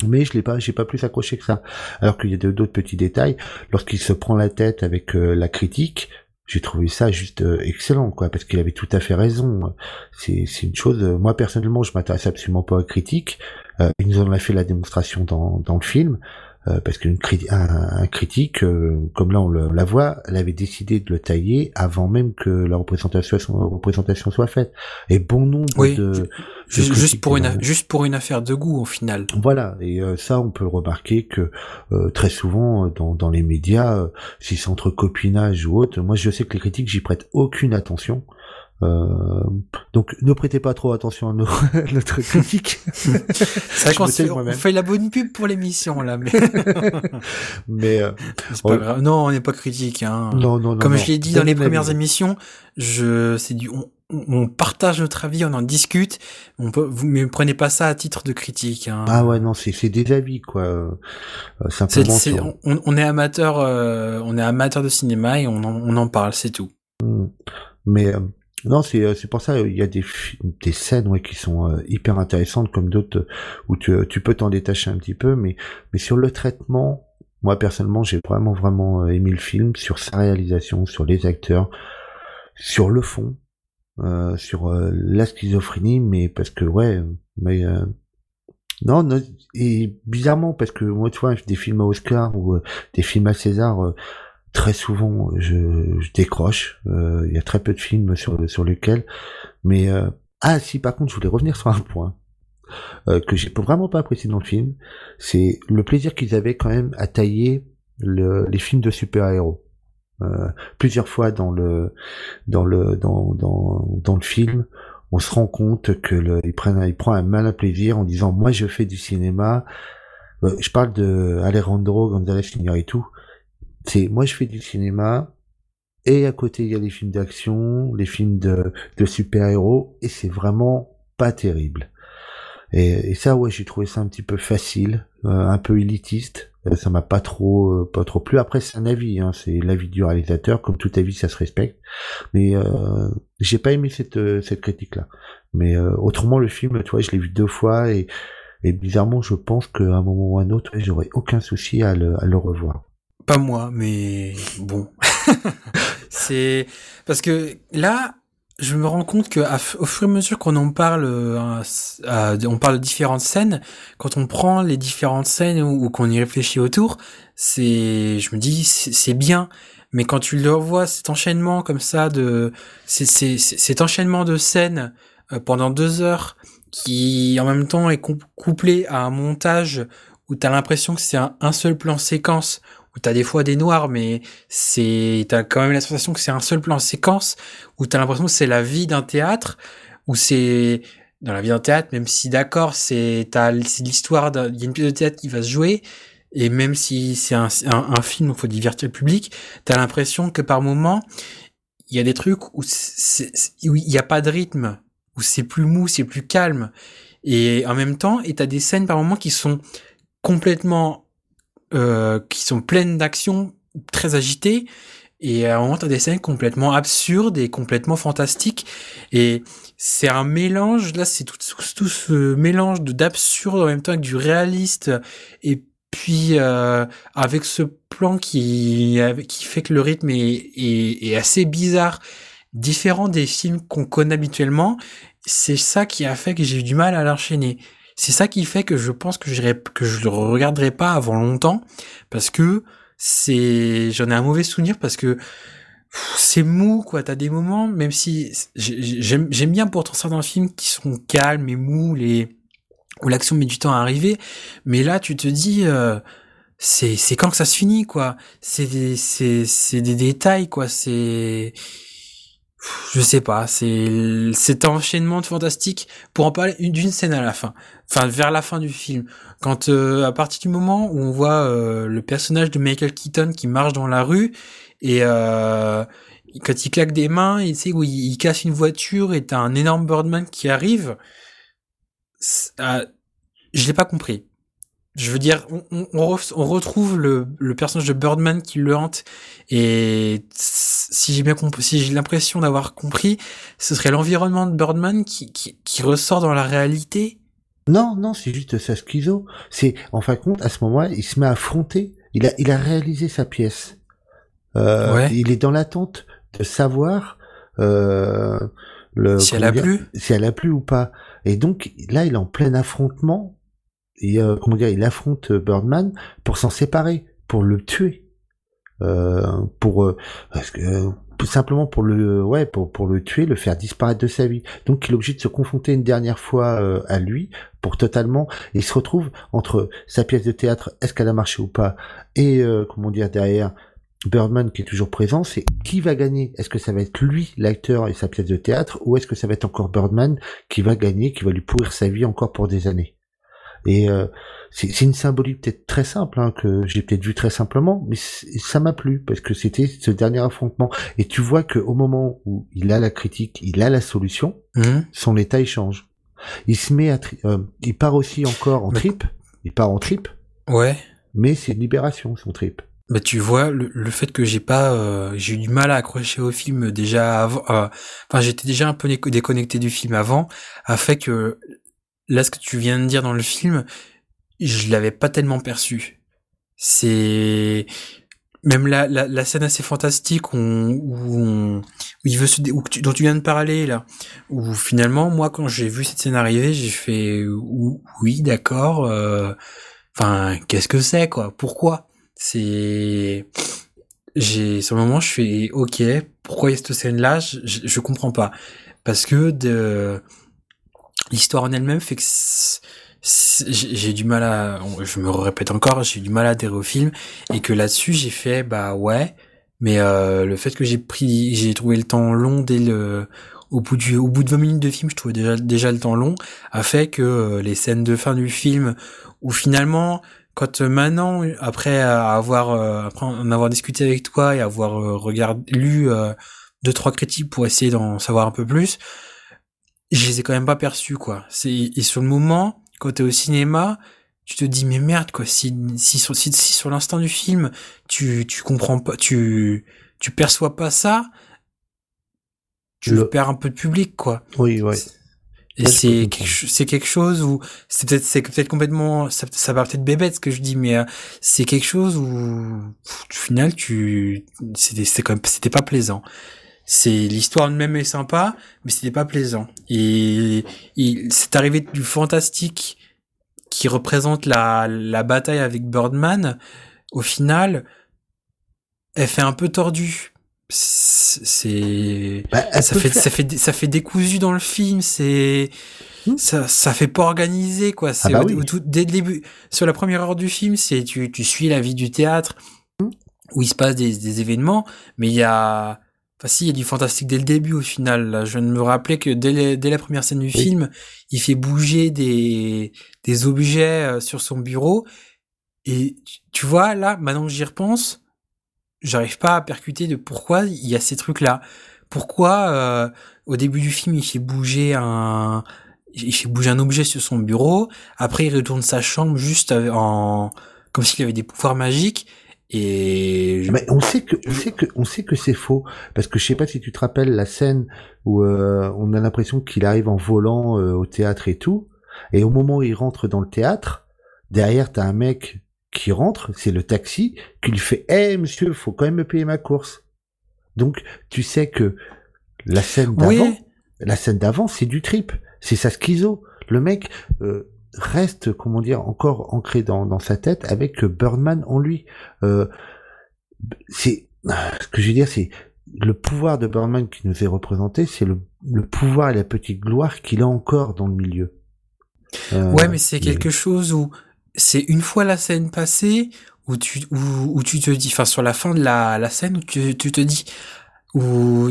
Mais je l'ai pas, j'ai pas plus accroché que ça. Alors qu'il y a d'autres petits détails. Lorsqu'il se prend la tête avec euh, la critique, j'ai trouvé ça juste euh, excellent, quoi, parce qu'il avait tout à fait raison. C'est, c'est une chose. Euh, moi personnellement, je m'intéresse absolument pas aux critiques. ils nous en ont fait la démonstration dans, dans le film. Euh, parce qu'un un, critique, euh, comme là on, le, la voit, elle avait décidé de le tailler avant même que la représentation, représentation soit faite. Et bon nombre de, juste pour une juste pour une affaire de goût au final. Voilà, et euh, ça on peut remarquer que très souvent dans, dans les médias, si c'est entre copinage ou autre, moi je sais que les critiques j'y prête aucune attention. Euh, donc ne prêtez pas trop attention à, notre critique. C'est qu'on fait la bonne pub pour l'émission là, mais. mais euh, pas grave. Non, on n'est pas critique. Hein. Non, non, non. Comme je l'ai dit dans les premières émissions, je c'est du on, on, partage notre avis, on en discute. On peut, vous ne prenez pas ça à titre de critique. Hein. Ah ouais, non, c'est des avis quoi. Euh, simplement. on, on, est amateur, euh, on est amateur de cinéma et on en, on en parle, c'est tout. Hmm. Mais non, c'est euh, c'est pour ça il y a des des scènes ouais qui sont euh, hyper intéressantes comme d'autres euh, où tu tu peux t'en détacher un petit peu mais mais sur le traitement, moi personnellement, j'ai vraiment vraiment aimé le film sur sa réalisation, sur les acteurs, sur le fond, sur la schizophrénie mais parce que ouais, mais non, non, et bizarrement parce que moi tu vois des films à Oscar ou des films à César très souvent je, je décroche. Euh, il y a très peu de films sur sur lesquels. Mais euh, ah si, par contre, je voulais revenir sur un point euh, que j'ai vraiment pas apprécié dans le film. C'est le plaisir qu'ils avaient quand même à tailler le, les films de super-héros. plusieurs fois dans le dans le dans dans dans le film, on se rend compte que le, il prend il prend un malin plaisir en disant moi je fais du cinéma. je parle de Alejandro González Iñárritu c'est moi je fais du cinéma et à côté il y a les films d'action, les films de, de super-héros et c'est vraiment pas terrible. Et, et ça ouais j'ai trouvé ça un petit peu facile, euh, un peu élitiste. Euh, ça m'a pas trop euh, pas trop plu. Après c'est un avis, hein, c'est l'avis du réalisateur. Comme tout avis ça se respecte. Mais j'ai pas aimé cette cette critique là. Mais autrement le film, tu vois, je l'ai vu deux fois et et bizarrement, je pense qu'à un moment ou à un autre, j'aurais aucun souci à le, à le revoir. Pas moi, mais bon. c'est parce que là, je me rends compte que au fur et à mesure qu'on en parle, euh, on parle de différentes scènes. Quand on prend les différentes scènes ou, qu'on y réfléchit autour, c'est, je me dis, c'est bien. Mais quand tu le vois, cet enchaînement comme ça de, cet enchaînement de scènes euh, pendant deux heures qui en même temps est couplé à un montage où t'as l'impression que c'est un seul plan séquence où t'as des fois des noirs, mais c'est t'as quand même la sensation que c'est un seul plan séquence où t'as l'impression que c'est la vie d'un théâtre où c'est dans la vie d'un théâtre, même si d'accord, c'est t'as c'est l'histoire il y a une pièce de théâtre qui va se jouer et même si c'est un, film où faut divertir le public, t'as l'impression que par moment il y a des trucs où il y a pas de rythme, où c'est plus mou, c'est plus calme et en même temps, et t'as des scènes par moment qui sont complètement euh, qui sont pleines d'action, très agitées. Et à un moment, des scènes complètement absurdes et complètement fantastiques. Et c'est un mélange, là, c'est tout, ce mélange de d'absurde en même temps avec du réaliste. Et puis, euh, avec ce plan qui, qui fait que le rythme est, est, est assez bizarre, différent des films qu'on connaît habituellement, c'est ça qui a fait que j'ai eu du mal à l'enchaîner c'est ça qui fait que je pense que je le regarderai pas avant longtemps parce que c'est j'en ai un mauvais souvenir parce que c'est mou quoi. T'as des moments même si j'aime bien pourtant certains films qui sont calmes et mous les où l'action met du temps à arriver. Mais là tu te dis euh, c'est c'est quand que ça se finit quoi. C'est c'est c'est des détails quoi. C'est je sais pas, c'est cet enchaînement de fantastique pour en parler d'une scène à la fin, enfin vers la fin du film, quand euh, à partir du moment où on voit euh, le personnage de Michael Keaton qui marche dans la rue et euh, quand il claque des mains, il sait où il, casse une voiture et t'as un énorme Birdman qui arrive, euh, je l'ai pas compris. Je veux dire, on, retrouve le, personnage de Birdman qui le hante, et si j'ai bien compris, si j'ai l'impression d'avoir compris, ce serait l'environnement de Birdman qui, qui, qui, ressort dans la réalité. Non, non, c'est juste sa schizo. C'est, en fin de compte, à ce moment-là, il se met à affronter. Il a, il a réalisé sa pièce. Euh, ouais. Il est dans l'attente de savoir euh, le, si elle a plu, si elle a plu ou pas. Et donc là, il est en plein affrontement et euh, comment dire, il affronte Birdman pour s'en séparer, pour le tuer, pour euh, parce que simplement pour le ouais pour pour le tuer, le faire disparaître de sa vie. Donc il est obligé de se confronter une dernière fois à lui pour totalement. il se retrouve entre sa pièce de théâtre, est-ce qu'elle a marché ou pas, et comment dire derrière. Birdman qui est toujours présent, c'est qui va gagner? Est-ce que ça va être lui, l'acteur et sa pièce de théâtre, ou est-ce que ça va être encore Birdman qui va gagner, qui va lui pourrir sa vie encore pour des années? Et euh, c'est une symbolique peut-être très simple, hein, que j'ai peut-être vu très simplement, mais ça m'a plu, parce que c'était ce dernier affrontement. Et tu vois qu'au moment où il a la critique, il a la solution, mmh. son état il change. Il se met à... Euh, il part aussi encore en trip, il part en trip. Ouais. Mais c'est une libération, son trip. Bah tu vois le, le fait que j'ai pas euh, j'ai eu du mal à accrocher au film déjà avant euh, enfin j'étais déjà un peu déconnecté du film avant a fait que là, ce que tu viens de dire dans le film, je l'avais pas tellement perçu. C'est même la, scène assez fantastique où, il veut se dont tu viens de parler là. Où finalement moi quand j'ai vu cette scène arriver j'ai fait oui d'accord euh, enfin qu'est-ce que c'est quoi? Pourquoi? C'est j'ai sur le moment je fais ok pourquoi il y a cette scène là je, je, je comprends pas. Parce que de l'histoire en elle-même fait que j'ai du mal à, je me répète encore, j'ai du mal à adhérer au film et que là-dessus j'ai fait bah ouais, mais euh, le fait que j'ai pris, j'ai trouvé le temps long dès le au bout du au bout de 20 minutes de film, je trouvais déjà déjà le temps long, a fait que euh, les scènes de fin du film où finalement quand euh, maintenant après avoir après en avoir discuté avec toi et avoir regardé lu deux trois critiques pour essayer d'en savoir un peu plus, je les ai quand même pas perçus quoi. C'est et sur le moment quand t'es au cinéma, tu te dis mais merde quoi si si sur si, sur l'instant du film tu tu comprends pas tu tu perçois pas ça tu le... perds un peu de public quoi. Oui ouais. Et c'est quelque, c'est quelque chose où c'est peut-être c'est peut-être complètement ça, ça va peut-être bébête ce que je dis mais euh, c'est quelque chose où au final tu c'était c'était quand même c'était pas plaisant c'est l'histoire même est sympa, mais c'était pas plaisant. Et, c'est arrivé du fantastique qui représente la, la bataille avec Birdman. Au final, elle fait un peu tordue. C'est, bah, ça fait, ça fait, ça fait décousu dans le film. C'est, hmm. ça, ça fait pas organiser quoi. C'est ah bah dès le début, sur la première heure du film, c'est tu, tu suis la vie du théâtre hmm. où il se passe des, des événements, mais il y a, enfin si, il y a du fantastique dès le début au final. Là. Je viens de me rappeler que dès, dès la première scène du film, il fait bouger des, des objets euh, sur son bureau et tu vois là, maintenant que j'y repense, j'arrive pas à percuter de pourquoi il y a ces trucs là. Pourquoi euh, au début du film il fait bouger un il fait bouger un objet sur son bureau, après il retourne sa chambre juste en comme s'il avait des pouvoirs magiques et mais on sait que on sait que on sait que c'est faux parce que je sais pas si tu te rappelles la scène où euh, on a l'impression qu'il arrive en volant euh, au théâtre et tout et au moment où il rentre dans le théâtre derrière t'as un mec qui rentre, c'est le taxi, qui lui fait Eh monsieur, faut quand même me payer ma course. Donc tu sais que la scène d'avant, la scène d'avant, c'est du trip, c'est sa schizo. Le mec euh, reste, comment dire, encore ancré dans, dans sa tête avec Birdman en lui. Euh, c'est ce que je veux dire, c'est le pouvoir de Birdman qui nous est représenté, c'est le, le pouvoir et la petite gloire qu'il a encore dans le milieu. Euh, ouais, mais c'est quelque chose où c'est une fois la scène passée où tu où, où tu te dis enfin sur la fin de la, la scène où tu, tu te dis où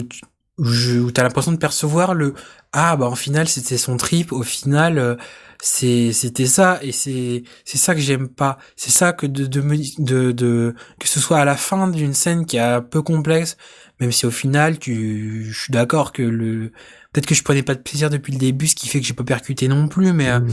où, t'as l'impression de percevoir le ah bah en final c'était son trip au final euh, c'est c'était ça et c'est c'est ça que j'aime pas c'est ça que de de, de de que ce soit à la fin d'une scène qui est un peu complexe même si au final tu je suis d'accord que le peut-être que je prenais pas de plaisir depuis le début, ce qui fait que j'ai pas percuté non plus, mais euh, mmh.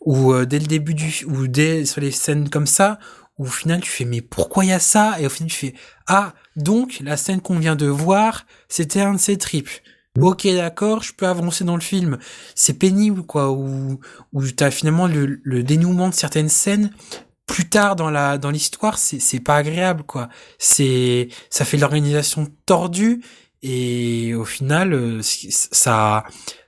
ou euh, dès le début du ou dès sur les scènes comme ça, où au final tu fais mais pourquoi il y a ça? Et au final tu fais ah donc la scène qu'on vient de voir c'était un de ces tripes. Mmh. Ok d'accord, je peux avancer dans le film. C'est pénible quoi, où où t'as finalement le, le dénouement de certaines scènes plus tard dans la dans l'histoire c'est c'est pas agréable quoi c'est ça fait l'organisation tordue et au final, euh, ça,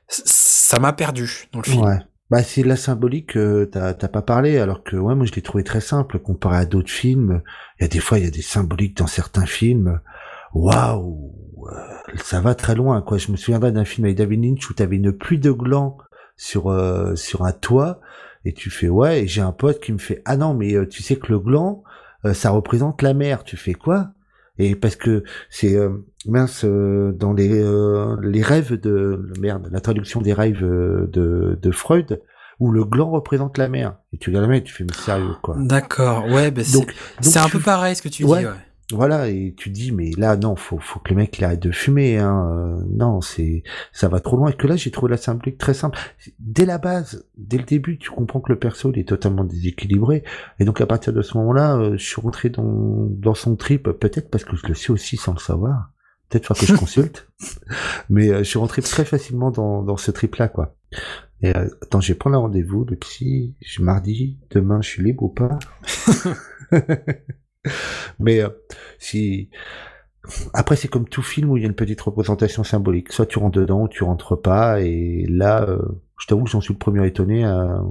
ça m'a perdu dans le film. Ouais. Bah c'est la symbolique, euh, t'as pas parlé, alors que ouais, moi je l'ai trouvé très simple comparé à d'autres films. Il y a des fois, il y a des symboliques dans certains films. Waouh, euh, ça va très loin. Quoi, je me souviendrai d'un film avec David Lynch où t'avais une pluie de glands sur euh, sur un toit et tu fais ouais. Et j'ai un pote qui me fait ah non mais tu sais que le gland ça représente la mer. Tu fais quoi? Et parce que c'est euh, mince euh, dans les euh, les rêves de merde la traduction des rêves de, de Freud où le gland représente la mer et tu regardes la mer et tu fais mais sérieux quoi d'accord ouais ben c'est un peu pareil ce que tu dis ouais. Voilà, et tu dis, mais là, non, faut, faut que le mec il arrête de fumer, hein. Euh, non, c'est, ça va trop loin. Et que là, j'ai trouvé la symbolique très simple. Dès la base, dès le début, tu comprends que le perso, il est totalement déséquilibré. Et donc, à partir de ce moment-là, euh, je suis rentré dans, dans son trip, peut-être parce que je le sais aussi sans le savoir. Peut-être faut que je consulte. mais euh, je suis rentré très facilement dans, dans ce trip-là, quoi. Et attends, je vais prendre un rendez-vous, le psy, je mardi, demain, je suis libre ou pas? Mais euh, si après c'est comme tout film où il y a une petite représentation symbolique. Soit tu rentres dedans ou tu rentres pas. Et là, euh, je t'avoue que j'en suis le premier étonné à,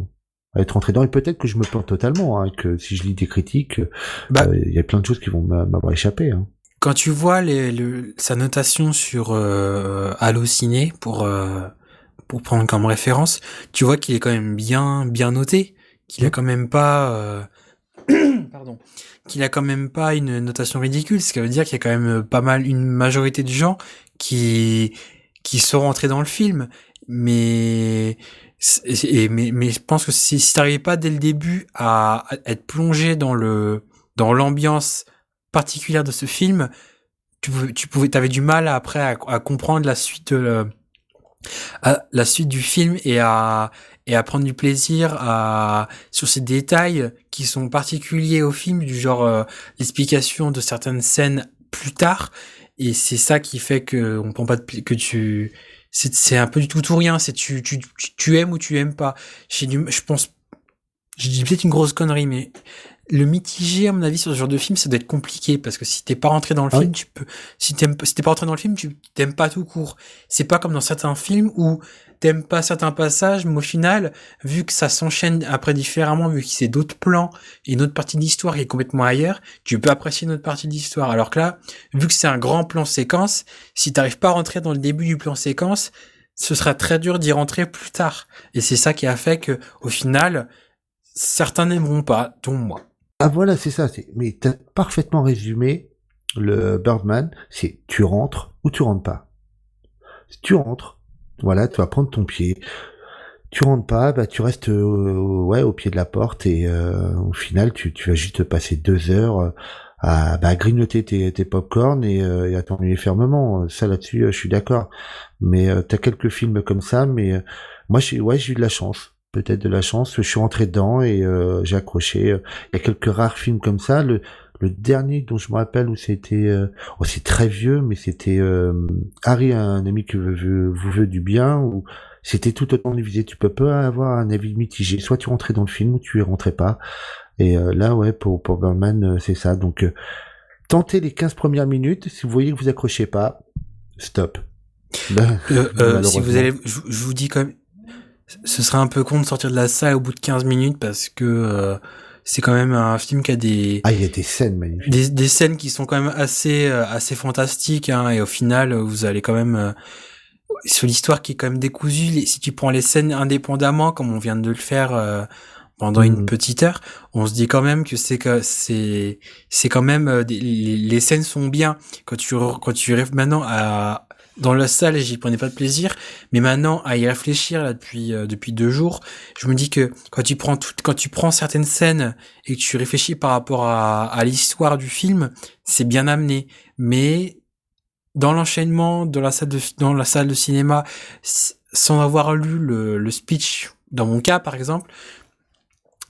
être rentré dedans. Et peut-être que je me plante totalement. Hein, que si je lis des critiques, bah euh, il y a plein de choses qui vont m'avoir échappé. Hein. Quand tu vois les, sa notation sur Allociné pour pour prendre comme référence, tu vois qu'il est quand même bien bien noté, qu'il a mmh. quand même pas pardon, qu'il a quand même pas une notation ridicule, ce qui veut dire qu'il y a quand même pas mal une majorité de gens qui qui sont rentrés dans le film, mais et, mais, mais je pense que si, si t'arrivais pas dès le début à, être plongé dans le dans l'ambiance particulière de ce film, tu, tu pouvais t'avais du mal après à, comprendre la suite de, à la suite du film et à et à prendre du plaisir à sur ces détails qui sont particuliers au film du genre euh, l'explication de certaines scènes plus tard. Et c'est ça qui fait que on prend pas de que tu c'est c'est un peu du tout ou rien. C'est tu, tu tu aimes ou tu aimes pas. J'ai du je pense je dis peut-être une grosse connerie mais le mitigé, à mon avis, sur ce genre de film, ça doit être compliqué parce que si t'es pas rentré dans le ah film, tu peux, si t'aimes, si t'es pas rentré dans le film, tu t'aimes pas tout court. C'est pas comme dans certains films où t'aimes pas certains passages, mais au final, vu que ça s'enchaîne après différemment, vu que c'est d'autres plans et une autre partie de l'histoire qui est complètement ailleurs, tu peux apprécier une autre partie de l'histoire. Alors que là, vu que c'est un grand plan séquence, si t'arrives pas à rentrer dans le début du plan séquence, ce sera très dur d'y rentrer plus tard. Et c'est ça qui a fait que, au final, certains n'aimeront pas, dont moi. Ah voilà, c'est ça. Mais t'as parfaitement résumé le Birdman. C'est tu rentres ou tu rentres pas. Si tu rentres, voilà, tu vas prendre ton pied. Tu rentres pas, bah tu restes ouais au pied de la porte et euh, au final tu, tu vas juste passer deux heures euh, à bah, grignoter tes, tes popcorn et, euh, et à t'ennuyer fermement. Ça là-dessus, je suis d'accord. Mais t'as quelques films comme ça, mais moi j'ai ouais j'ai eu de la chance peut-être de la chance. Je suis rentré dedans et euh, j'ai accroché. Il y a quelques rares films comme ça. Le, le dernier dont je me rappelle où c'était, euh, oh, c'est très vieux, mais c'était euh, Harry, un ami qui veut, vous veut du bien, ou c'était tout autant divisé. Tu peux pas avoir un avis mitigé. Soit tu rentrais dans le film ou tu y rentrais pas. Et là, ouais, pour, pour Berman, c'est ça. Donc, tentez les 15 premières minutes. Si vous voyez que vous accrochez pas, stop. si vous allez, je, je vous dis quand même, ce serait un peu con de sortir de la salle au bout de 15 minutes parce que euh, c'est quand même un film qui a des ah il y a des scènes magnifiques des, des scènes qui sont quand même assez euh, assez fantastiques hein, et au final vous allez quand même euh, sur l'histoire qui est quand même décousue si tu prends les scènes indépendamment comme on vient de le faire pendant une mm. petite heure, on se dit quand même que c'est que c'est c'est quand même les, les, scènes sont bien quand tu quand tu rêves maintenant à dans la salle j'y prenais pas de plaisir. Mais maintenant à y réfléchir là depuis euh, depuis deux jours je me dis que quand tu prends tout, quand tu prends certaines scènes et que tu réfléchis par rapport à, à l'histoire du film c'est bien amené. Mais dans l'enchaînement dans la salle de dans la salle de cinéma sans avoir lu le, le speech dans mon cas par exemple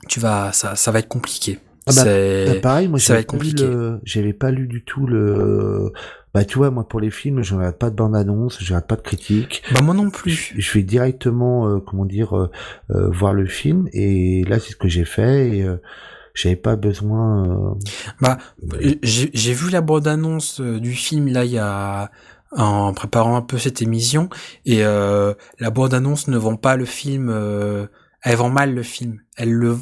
tu vas ça ça va être compliqué ah bah, bah pareil moi être compliqué j'avais pas lu du tout le bah tu vois, moi pour les films, je regarde pas de bande-annonce, je regarde pas de critique. Bah moi non plus. Je, vais directement, euh, comment dire, euh, euh, voir le film et là c'est ce que j'ai fait et j'avais pas besoin. Bah j'ai vu la bande-annonce du film là il y a en préparant un peu cette émission et la bande-annonce ne vend pas le film, elle vend mal le film. Elle le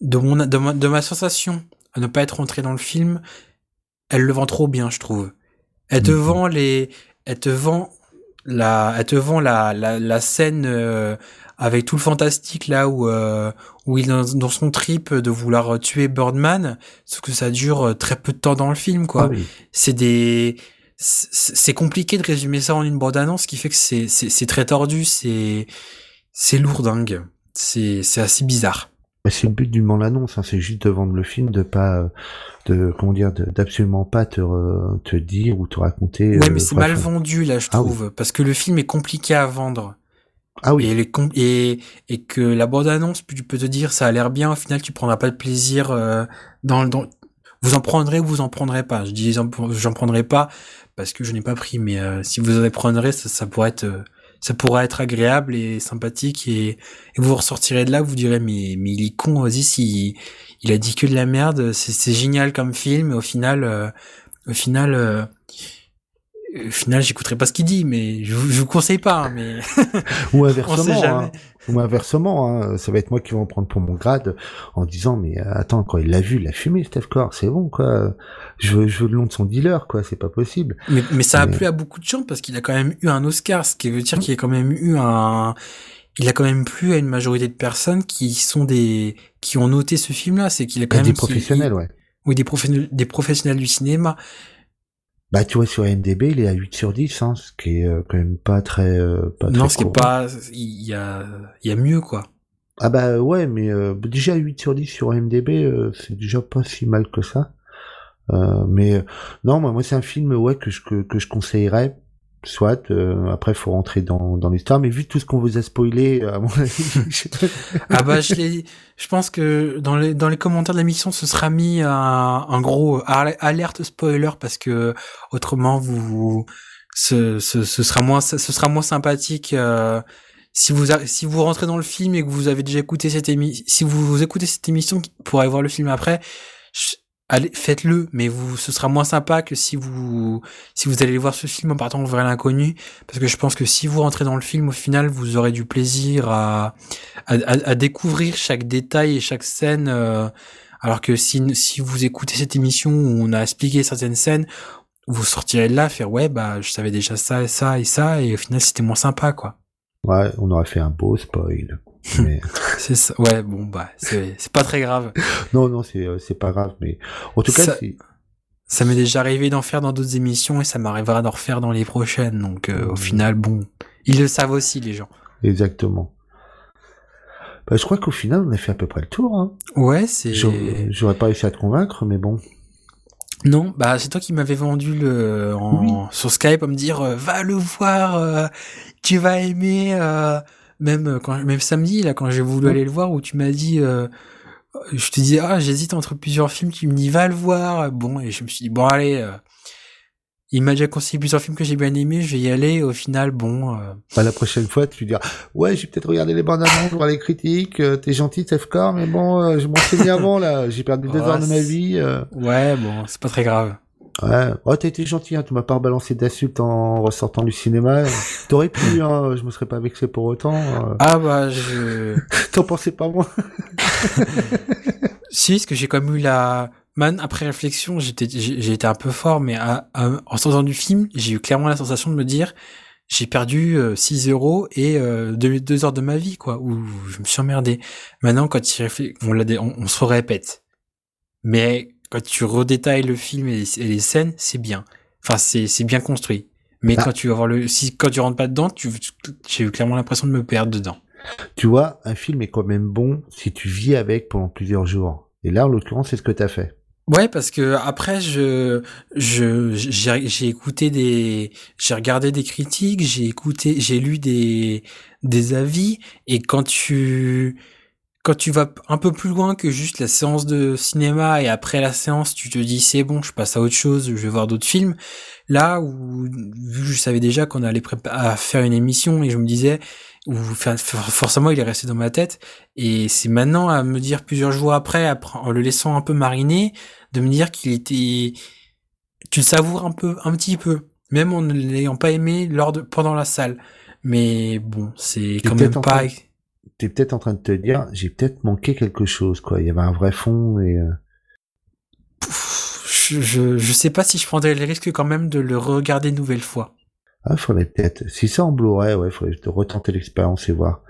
de mon de ma, de ma sensation à ne pas être rentrée dans le film, elle le vend trop bien, je trouve. Elle te mhm. vend les, elle te vend la, elle te vend la, la, la scène euh, avec tout le fantastique là où euh, où il est dans, son trip de vouloir tuer Birdman, sauf que ça dure euh, très peu de temps dans le film quoi. Ah c'est des c'est compliqué de résumer ça en une bande annonce, qui fait que c'est c'est très tordu, c'est c'est lourdingue, c'est c'est assez bizarre. C'est le but du bande annonce, hein, c'est juste de vendre le film, de pas de comment dire d'absolument pas te, te dire ou te raconter. Ouais, mais euh, c'est mal vendu là, je ah trouve, parce que le film est compliqué à vendre. Ah oui. Et, et, et que la bande annonce, tu peux te dire ça a l'air bien, au final tu prendras pas de plaisir euh, dans, dans vous en prendrez ou vous en prendrez pas. Je dis j'en prendrai pas parce que je n'ai pas pris, mais euh, si vous en prendrez, ça, ça pourrait être ça pourrait être agréable et sympathique et, et vous ressortirez de là, vous direz mais mais il est con, vas-y si il a dit que de la merde. C'est génial comme film. Au final, euh, au final, euh, au final, j'écouterai pas ce qu'il dit, mais je, je vous conseille pas. Hein, mais ou inversement, hein. ou inversement, hein. ça va être moi qui vais en prendre pour mon grade en disant mais euh, attends quand il l'a vu, il a fumé Steph Core, c'est bon quoi. Je veux, je veux le nom de son dealer quoi, c'est pas possible. Mais, mais ça a plu à beaucoup de gens parce qu'il a quand même eu un Oscar, ce qui veut dire qu'il a quand même eu un il a quand même plu à une majorité de personnes qui sont des qui ont noté ce film-là. C'est qu'il a quand même des professionnels, ouais. Oui, des professionnels, des professionnels du cinéma. Bah, tu vois, sur MDB, il est à 8 sur 10, hein, ce qui est euh, quand même pas très, euh, pas Non, ce qui est pas, il y a, il y a mieux, quoi. Ah bah ouais, mais euh, déjà 8 sur 10 sur MDB, c'est déjà pas si mal que ça. mais non, moi, moi c'est un film ouais que je que, que je conseillerais soit. Euh, après, faut rentrer dans, dans l'histoire. Mais vu tout ce qu'on vous a spoilé, euh, à mon avis. ah bah, je l'ai. Je pense que dans les dans les commentaires de l'émission, ce sera mis un, un gros alerte spoiler parce que autrement, vous, ce, ce, ce sera moins ce sera moins sympathique. Euh, si vous si vous rentrez dans le film et que vous avez déjà écouté cette émission, si vous, vous écoutez cette émission pour aller voir le film après, allez, faites-le, mais vous, ce sera moins sympa que si vous, si vous allez voir ce film en partant vers l'inconnu, parce que je pense que si vous rentrez dans le film, au final, vous aurez du plaisir à, à, à découvrir chaque détail et chaque scène, euh, alors que si, si vous écoutez cette émission où on a expliqué certaines scènes, vous sortirez de là, faire ouais, bah, je savais déjà ça et ça et ça, et au final, c'était moins sympa, quoi. Ouais, on aurait fait un beau spoil. Mais... c'est ça. Ouais, bon, bah, c'est pas très grave. non, non, c'est c'est pas grave, mais en tout cas, ça, ça m'est déjà arrivé d'en faire dans d'autres émissions et ça m'arrivera d'en refaire dans les prochaines. Donc, au mmh. final, bon, ils le savent aussi, les gens. Exactement. Bah, je crois qu'au final, on a fait à peu près le tour. Hein. Ouais, c'est. J'aurais pas réussi à te convaincre, mais bon. Non, bah c'est toi qui m'avais vendu le en... sur Skype à me dire euh, va le voir, euh, tu vas aimer. Euh, même quand même samedi là quand j'ai voulu aller le voir où tu m'as dit je te disais ah j'hésite entre plusieurs films tu me dis va le voir bon et je me suis dit bon allez il m'a déjà conseillé plusieurs films que j'ai bien aimés, je vais y aller. Au final, bon. Euh... Bah, la prochaine fois, tu diras, ouais, j'ai peut-être regardé les bandes annonces, voir les critiques. Euh, T'es gentil, Tefcore, mais bon, euh, je m'en souviens avant là. J'ai perdu deux heures de ma vie. Euh. Ouais, bon, c'est pas très grave. Ouais, oh, t'as été gentil, hein, tu m'as pas rebalancé d'insultes en ressortant du cinéma. T'aurais pu, hein, je me serais pas vexé pour autant. Euh. Ah bah, je... T'en pensais pas moins Si, parce que j'ai quand même eu la Man, après réflexion, j'étais, j'ai été un peu fort, mais en sortant du film, j'ai eu clairement la sensation de me dire, j'ai perdu 6 euh, euros et euh, 2, heures de ma vie, quoi, où je me suis emmerdé. Maintenant, quand on, on, on, se répète. Mais quand tu redétailles le film et les, scènes, c'est bien. Enfin, c'est, c'est bien construit. Mais ah. quand tu vas voir le, si quand tu rentres pas dedans, tu, j'ai eu clairement l'impression de me perdre dedans. Tu vois, un film est quand même bon si tu vis avec pendant plusieurs jours. Et là, en l'occurrence, c'est ce que tu as fait. Ouais, parce que après, je, je, j'ai écouté des, j'ai regardé des critiques, j'ai écouté, j'ai lu des, des avis, et quand tu, quand tu vas un peu plus loin que juste la séance de cinéma et après la séance, tu te dis c'est bon, je passe à autre chose, je vais voir d'autres films. Là où, vu que je savais déjà qu'on allait à faire une émission et je me disais, ou forcément il est resté dans ma tête et c'est maintenant à me dire plusieurs jours après, en le laissant un peu mariner de me dire qu'il était tu le savoures un peu un petit peu même en ne l'ayant pas aimé lors de pendant la salle mais bon c'est quand même pas t'es peut-être en train de te dire j'ai peut-être manqué quelque chose quoi il y avait un vrai fond et euh, je, je sais pas si je prendrais le risque quand même de le regarder une nouvelle fois ah, faudrait peut-être. Si ça en Blu-ray, ouais, faudrait retenter l'expérience et voir.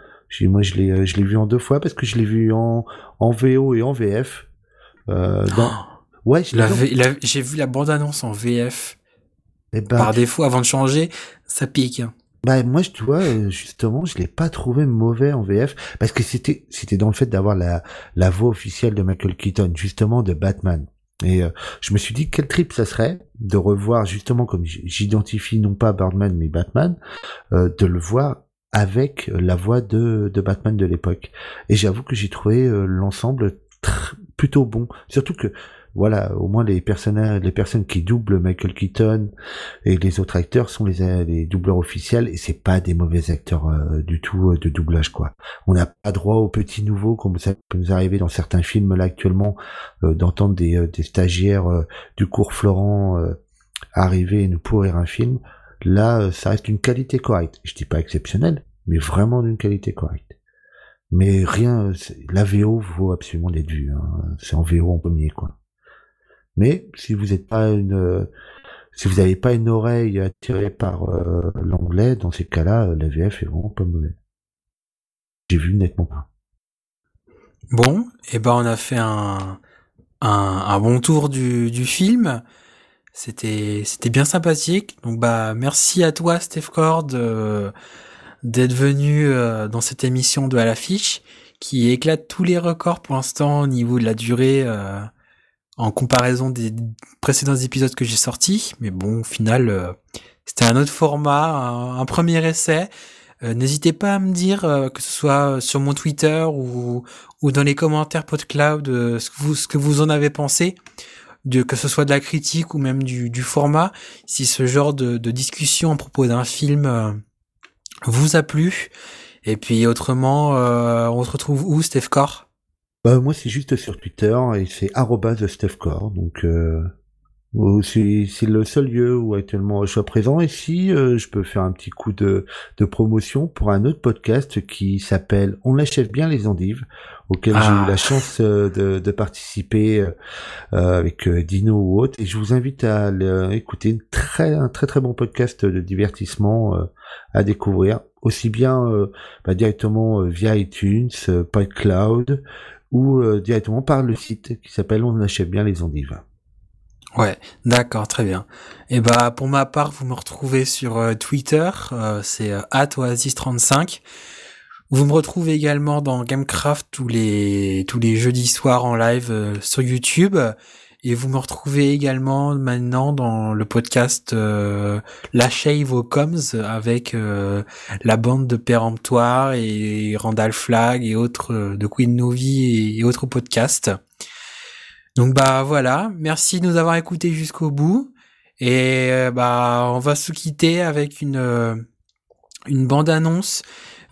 Moi, je l'ai, euh, je l'ai vu en deux fois parce que je l'ai vu en, en VO et en VF. Euh, dans... Oh ouais, j'ai vu la bande-annonce en VF. Et eh ben, Par défaut, avant de changer, ça pique. Hein. Bah moi, tu vois, euh, justement, je l'ai pas trouvé mauvais en VF parce que c'était, c'était dans le fait d'avoir la, la voix officielle de Michael Keaton, justement de Batman. Et euh, je me suis dit quel trip ça serait de revoir justement comme j'identifie non pas Birdman mais Batman, euh, de le voir avec la voix de, de Batman de l'époque. Et j'avoue que j'ai trouvé euh, l'ensemble plutôt bon. Surtout que voilà, au moins les personnages, les personnes qui doublent Michael Keaton et les autres acteurs sont les, les doubleurs officiels et c'est pas des mauvais acteurs euh, du tout euh, de doublage quoi. On n'a pas droit aux petits nouveaux comme ça peut nous arriver dans certains films là actuellement euh, d'entendre des, des stagiaires du cours Florent arriver et nous pourrir un film. Là, ça reste une qualité correcte. Je dis pas exceptionnelle, mais vraiment d'une qualité correcte. Mais rien, la VO vaut absolument les vues. Hein. C'est en VO en premier quoi. Mais si vous n'êtes pas une, si vous n'avez pas une oreille attirée par euh, l'anglais, dans ces cas-là, la VF est vraiment pas mauvaise. J'ai vu nettement pas. Bon, et eh ben on a fait un, un, bon tour du, du film. C'était c'était bien sympathique. Donc bah merci à toi Steph Cord d'être venu euh, dans cette émission de à l'affiche qui éclate tous les records pour l'instant au niveau de la durée. Euh, en comparaison des précédents épisodes que j'ai sortis. Mais bon, au final, euh, c'était un autre format, un, premier essai. Euh, n'hésitez pas à me dire, euh, que ce soit sur mon Twitter ou, ou dans les commentaires PodCloud, ce, que vous, ce que vous en avez pensé, de, que ce soit de la critique ou même du, du format, si ce genre de, de discussion à propos d'un film vous a plu. Et puis autrement, on se retrouve où, Steph Core bah, moi, c'est juste sur Twitter et c'est @stephcore. Donc, euh, c'est le seul lieu où actuellement je suis présent. Et si euh, je peux faire un petit coup de, de promotion pour un autre podcast qui s'appelle On achève bien les endives, auquel j'ai eu la ah. chance euh, de, de participer euh, avec Dino ou autre. Et je vous invite à écouter très, un très très bon podcast de divertissement à découvrir aussi bien bah, directement via iTunes, PodCloud ou directement par le site qui s'appelle On achète bien les endives. Ouais, d'accord, très bien. Et bah pour ma part, vous me retrouvez sur Twitter, c'est @oasis35. Vous me retrouvez également dans Gamecraft tous les tous les jeudis soirs en live euh, sur YouTube et vous me retrouvez également maintenant dans le podcast euh, Lâchez vos coms avec euh, la bande de Péremptoire et Randall Flag et autres euh, de Queen Novi et, autres podcasts. Donc bah voilà, merci de nous avoir écoutés jusqu'au bout et bah on va se quitter avec une une bande annonce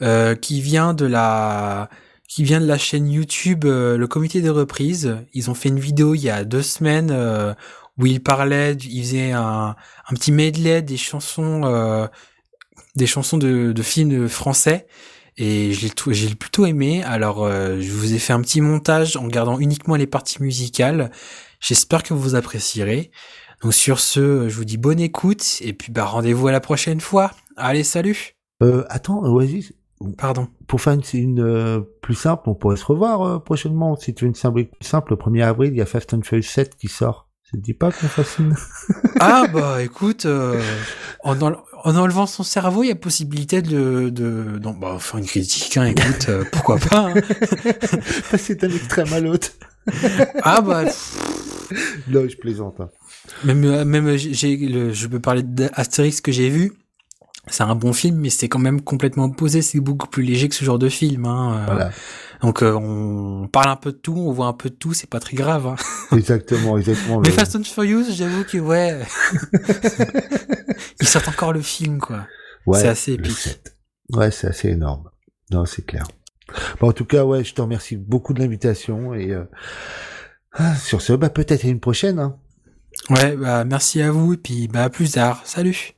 euh, qui vient de la qui vient de la chaîne YouTube euh, le comité de reprise. Ils ont fait une vidéo il y a deux semaines euh, où ils parlaient, ils faisaient un, un petit medley des chansons des chansons de, de films français et j'ai j'ai plutôt aimé. Alors je vous ai fait un petit montage en gardant uniquement les parties musicales. J'espère que vous apprécierez. Donc sur ce, je vous dis bonne écoute et puis bah rendez-vous à la prochaine fois. Allez, salut. Euh, attends, Oasis, Pardon. Pour faire une, euh, plus simple, on pourrait se revoir euh, prochainement. Si tu veux une simple plus simple, le 1er avril, il y a Fast and Furious 7 qui sort. Ça te dit pas qu'on fasse une... ah bah écoute, euh, en, en, enlevant son cerveau, il y a possibilité de... de non, bah faire une critique, hein, écoute, pourquoi pas. Hein. Passer d'un extrême à l'autre. ah bah... non, je plaisante. Hein. Même, même j'ai, je peux parler d'Astérix que j'ai vu c'est un bon film, mais c'est quand même complètement opposé. C'est beaucoup plus léger que ce genre de film. Hein. Voilà. Donc euh, on parle un peu de tout, on voit un peu de tout, c'est pas très grave. Hein. Exactement, exactement. mais Fast and Furious, j'avoue que ouais, ils sortent encore le film quoi. Ouais, c'est assez épique. Ouais, c'est assez énorme. Non, c'est clair. Bon, en tout cas, ouais, je te remercie beaucoup de l'invitation et euh... Ah, sur ce, bah peut-être à une prochaine. Hein. Ouais, bah merci à vous et puis bah à plus tard. Salut.